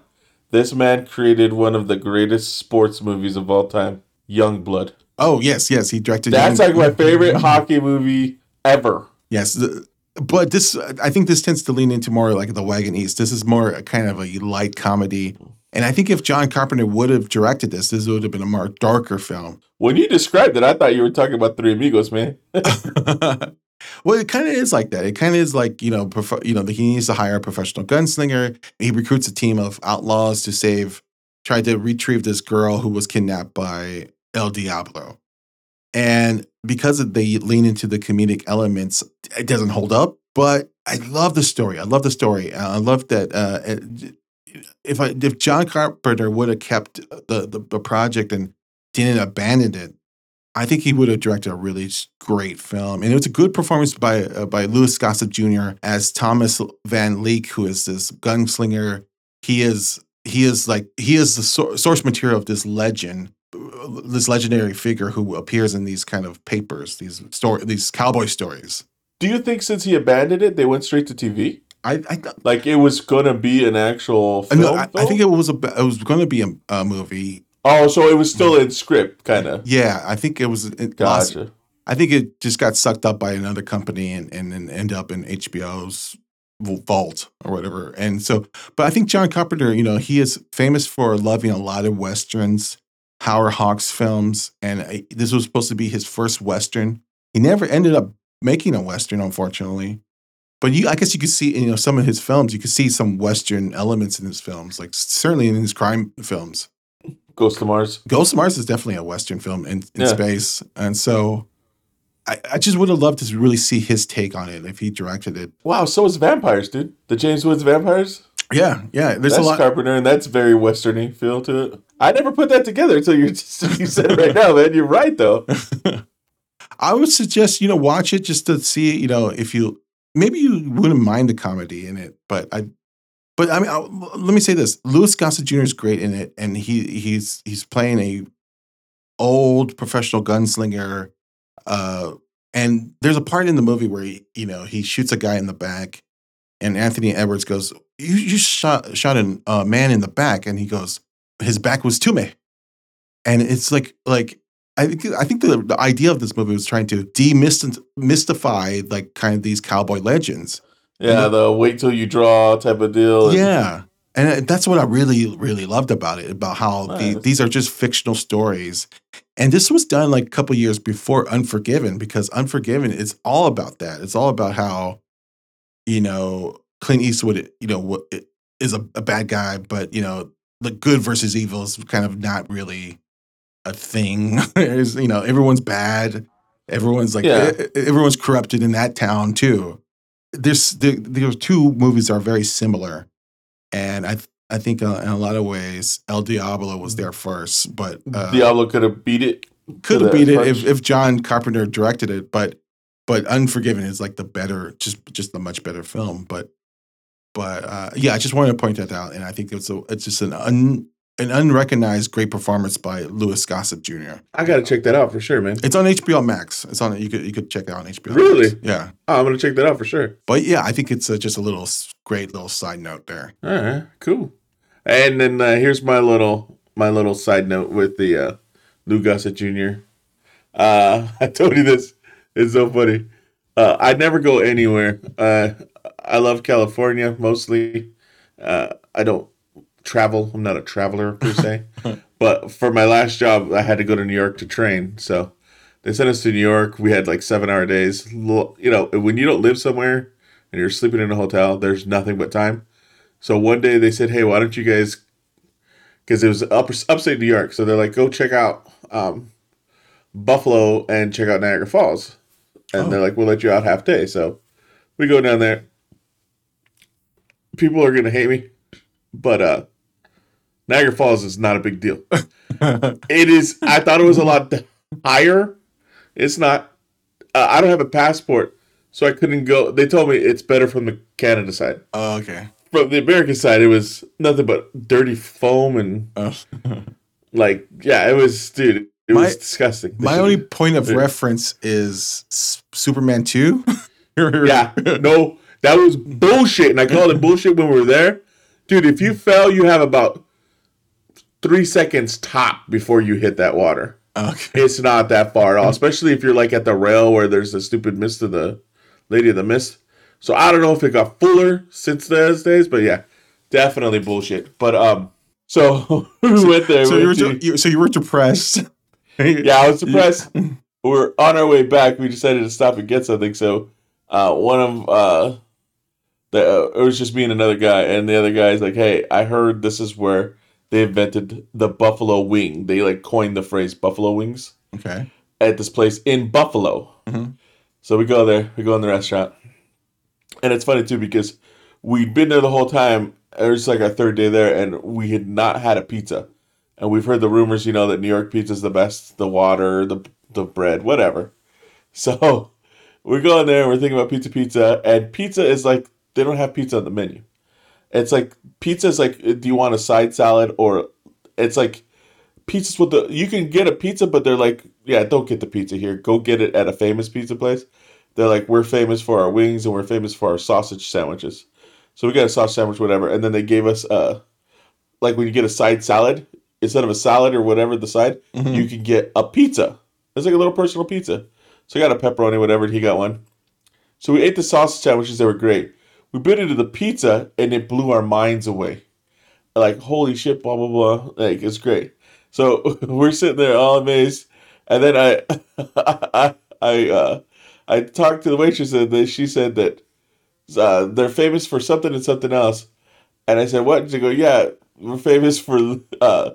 This man created one of the greatest sports movies of all time, Young Blood. Oh yes, yes, he directed. That's Young- like my favorite hockey movie ever. Yes, the, but this I think this tends to lean into more like the Wagon East. This is more a kind of a light comedy, and I think if John Carpenter would have directed this, this would have been a more darker film. When you described it, I thought you were talking about Three Amigos, man. Well, it kind of is like that. It kind of is like you know, prof- you know, he needs to hire a professional gunslinger. He recruits a team of outlaws to save, try to retrieve this girl who was kidnapped by El Diablo. And because they lean into the comedic elements, it doesn't hold up. But I love the story. I love the story. Uh, I love that. Uh, if I if John Carpenter would have kept the, the the project and didn't abandon it, I think he would have directed a really great film, and it was a good performance by uh, by Louis Gossett Jr. as Thomas Van Leek, who is this gunslinger. He is he is like he is the source material of this legend, this legendary figure who appears in these kind of papers, these story, these cowboy stories. Do you think since he abandoned it, they went straight to TV? I, I like it was gonna be an actual film. no, I, I think it was a it was going to be a, a movie. Oh, so it was still in script, kind of. Yeah, I think it was. It lost- Gotcha. I think it just got sucked up by another company and and then end up in HBO's vault or whatever. And so, but I think John Carpenter, you know, he is famous for loving a lot of westerns, Howard Hawks films, and uh, this was supposed to be his first western. He never ended up making a western, unfortunately. But you, I guess you could see, you know, some of his films. You could see some western elements in his films, like certainly in his crime films. Ghost of Mars. Ghost of Mars is definitely a Western film in, in Yeah. space. And so I, I just would have loved to really see his take on it if he directed it. Wow, so is Vampires, dude. The James Woods Vampires. Yeah, yeah. There's that's a lot. Carpenter, and that's very westerny feel to it. I never put that together until you just, you said it right now, man. You're right though. I would suggest, you know, watch it just to see, you know, if you maybe you wouldn't mind the comedy in it, but I but I mean, I, let me say this: Louis Gossett Jr. is great in it, and he he's he's playing a old professional gunslinger. Uh, and there's a part in the movie where he, you know, he shoots a guy in the back, and Anthony Edwards goes, "You you shot shot a uh, man in the back," and he goes, "His back was to me," and it's like like. I think I think the, the idea of this movie was trying to demystify like kind of these cowboy legends. Yeah, the wait till you draw type of deal. and- Yeah. And uh, that's what I really, really loved about it, about how the, these are just fictional stories. And this was done like a couple years before Unforgiven, because Unforgiven is all about that. It's all about how, you know, Clint Eastwood, you know, is a, a bad guy, but, you know, the good versus evil is kind of not really a thing. There's, you know, everyone's bad. Everyone's like, Yeah. everyone's corrupted in that town too. There's, there, there's two movies are very similar and I th- I think uh, in a lot of ways El Diablo was there first, but uh, Diablo could have beat it. could have beat it if, if John Carpenter directed it, but but Unforgiven is like the better, just just the much better film. But but uh, yeah, I just wanted to point that out, and I think it's a it's just an un an unrecognized great performance by Louis Gossett Jr. I gotta check that out for sure, man. It's on HBO Max. It's on you could you could check it out on HBO. Really? Max. Yeah. Oh, I'm gonna check that out for sure. But yeah, I think it's uh just a little great little side note there. All right, cool. And then uh, here's my little my little side note with the uh, Lou Gossett Jr. Uh, I told you this. It's so funny. Uh, I never go anywhere. Uh, I love California mostly. Uh, I don't travel. I'm not a traveler per se. but for my last job, I had to go to New York to train. So they sent us to New York. We had like seven hour days. You know, when you don't live somewhere and you're sleeping in a hotel, there's nothing but time. So one day they said, "Hey, why don't you guys?" Because it was up upstate New York, so they're like, "Go check out um, Buffalo and check out Niagara Falls," and they're like, "We'll let you out half day." So we go down there. People are gonna hate me, but uh, Niagara Falls is not a big deal. it is. I thought it was a lot higher. It's not. Uh, I don't have a passport, so I couldn't go. They told me it's better from the Canada side. Oh, okay. From the American side, it was nothing but dirty foam and like, yeah, it was, dude. It My- was disgusting. My only point of reference is S- Superman 2. yeah, no, that was bullshit, and I called it bullshit when we were there, dude. If you fell, you have about three seconds top before you hit that water. Okay. It's not that far at all, especially if you're like at the rail where there's the stupid mist of the Lady of the Mist. So I don't know if it got fuller since those days, but yeah, definitely bullshit. But um, so we went there. So we you, were de- you- so you were depressed. yeah, I was surprised. We're on our way back. We decided to stop and get something. So, uh, one of uh, the uh, it was just me and another guy, and the other guy's like, "Hey, I heard this is where they invented the buffalo wing. They like coined the phrase buffalo wings Okay. at this place in Buffalo." Mhm. So we go there. We go in the restaurant, and it's funny too because we'd been there the whole time. It was like our third day there, and we had not had a pizza. And we've heard the rumors, you know, that New York pizza is the best. The water, the the bread, whatever. So we're going there. and We're thinking about pizza, pizza, and pizza is like they don't have pizza on the menu. It's like pizza is like, do you want a side salad or? It's like pizza's with the you can get a pizza, but they're like, yeah, don't get the pizza here. Go get it at a famous pizza place. They're like, we're famous for our wings and we're famous for our sausage sandwiches. So we got a sausage sandwich, whatever, and then they gave us uh like when you get a side salad instead of a salad or whatever the side, Mhm. you can get a pizza. It's like a little personal pizza. So I got a pepperoni, whatever, and he got one. So we ate the sausage sandwiches; they were great. We bit into the pizza, and it blew our minds away. Like holy shit, blah blah blah. Like it's great. So we're sitting there all amazed, and then I, I, I, uh, I talked to the waitress, and then she said that uh, they're famous for something and something else. And I said, "What?" And she go, "Yeah, we're famous for uh,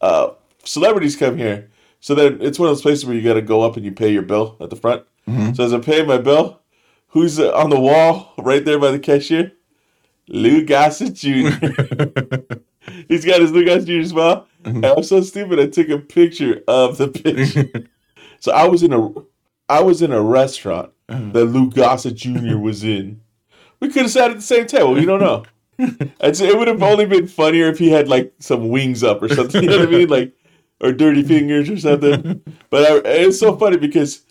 uh, celebrities come here." So then it's one of those places where you got to go up and you pay your bill at the front. Mhm. So as I pay my bill, who's on the wall right there by the cashier? Lou Gossett Jr. He's got his Lou Gossett Jr. smile. And I was so stupid. I took a picture of the picture. so I was in a, I was in a restaurant that Lou Gossett Jr. was in. We could have sat at the same table. You don't know. It would have only been funnier if he had like some wings up or something. You know what I mean? Like, or dirty fingers or something. But I, it's so funny because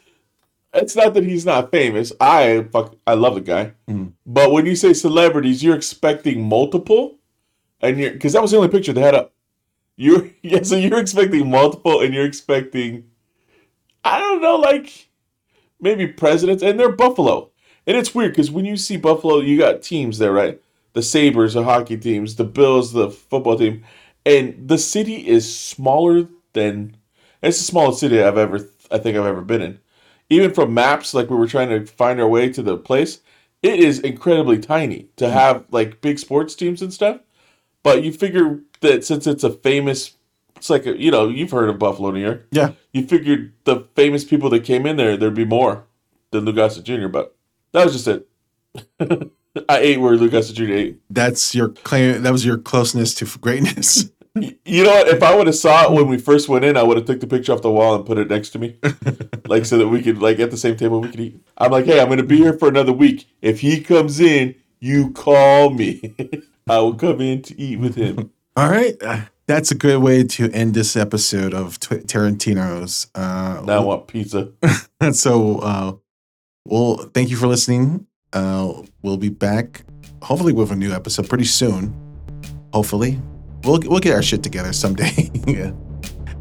it's not that he's not famous. I fuck, I love the guy. Mm-hmm. But when you say celebrities, you're expecting multiple, and you're because that was the only picture they had up. You're yeah, so you're expecting multiple, and you're expecting, I don't know, like maybe presidents, and they're Buffalo, and it's weird because when you see Buffalo, you got teams there, right? The Sabres, the hockey teams, the Bills, the football team, and the city is smaller than. It's the smallest city I've ever, I think I've ever been in. Even from maps, like we were trying to find our way to the place, it is incredibly tiny to mm. have like big sports teams and stuff. But you figure that since it's a famous, it's like a, you know you've heard of Buffalo, New York. Yeah. You figured the famous people that came in there, there'd be more than Gossett Jr. But that was just it. I ate where Lou Gossett Jr. ate. That's your claim. That was your closeness to greatness. You know what? If I would have saw it when we first went in, I would have took the picture off the wall and put it next to me, like so that we could like at the same table we could eat. I'm like, hey, I'm gonna be here for another week. If he comes in, you call me. I will come in to eat with him. All right. Uh, that's a good way to end this episode of Tw- Tarantino's. Uh, Now I want pizza. so, uh, well, thank you for listening. Uh, we'll be back hopefully with a new episode pretty soon. Hopefully, we'll we'll get our shit together someday. yeah.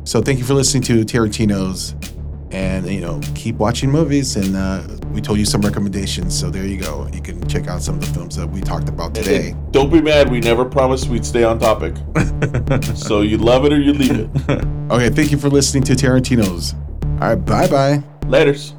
So, thank you for listening to Tarantino's, and you know, keep watching movies. And uh, we told you some recommendations, so there you go. You can check out some of the films that we talked about today. Don't be mad. We never promised we'd stay on topic. so you love it or you leave it. Okay, thank you for listening to Tarantino's. All right, bye bye. Laters.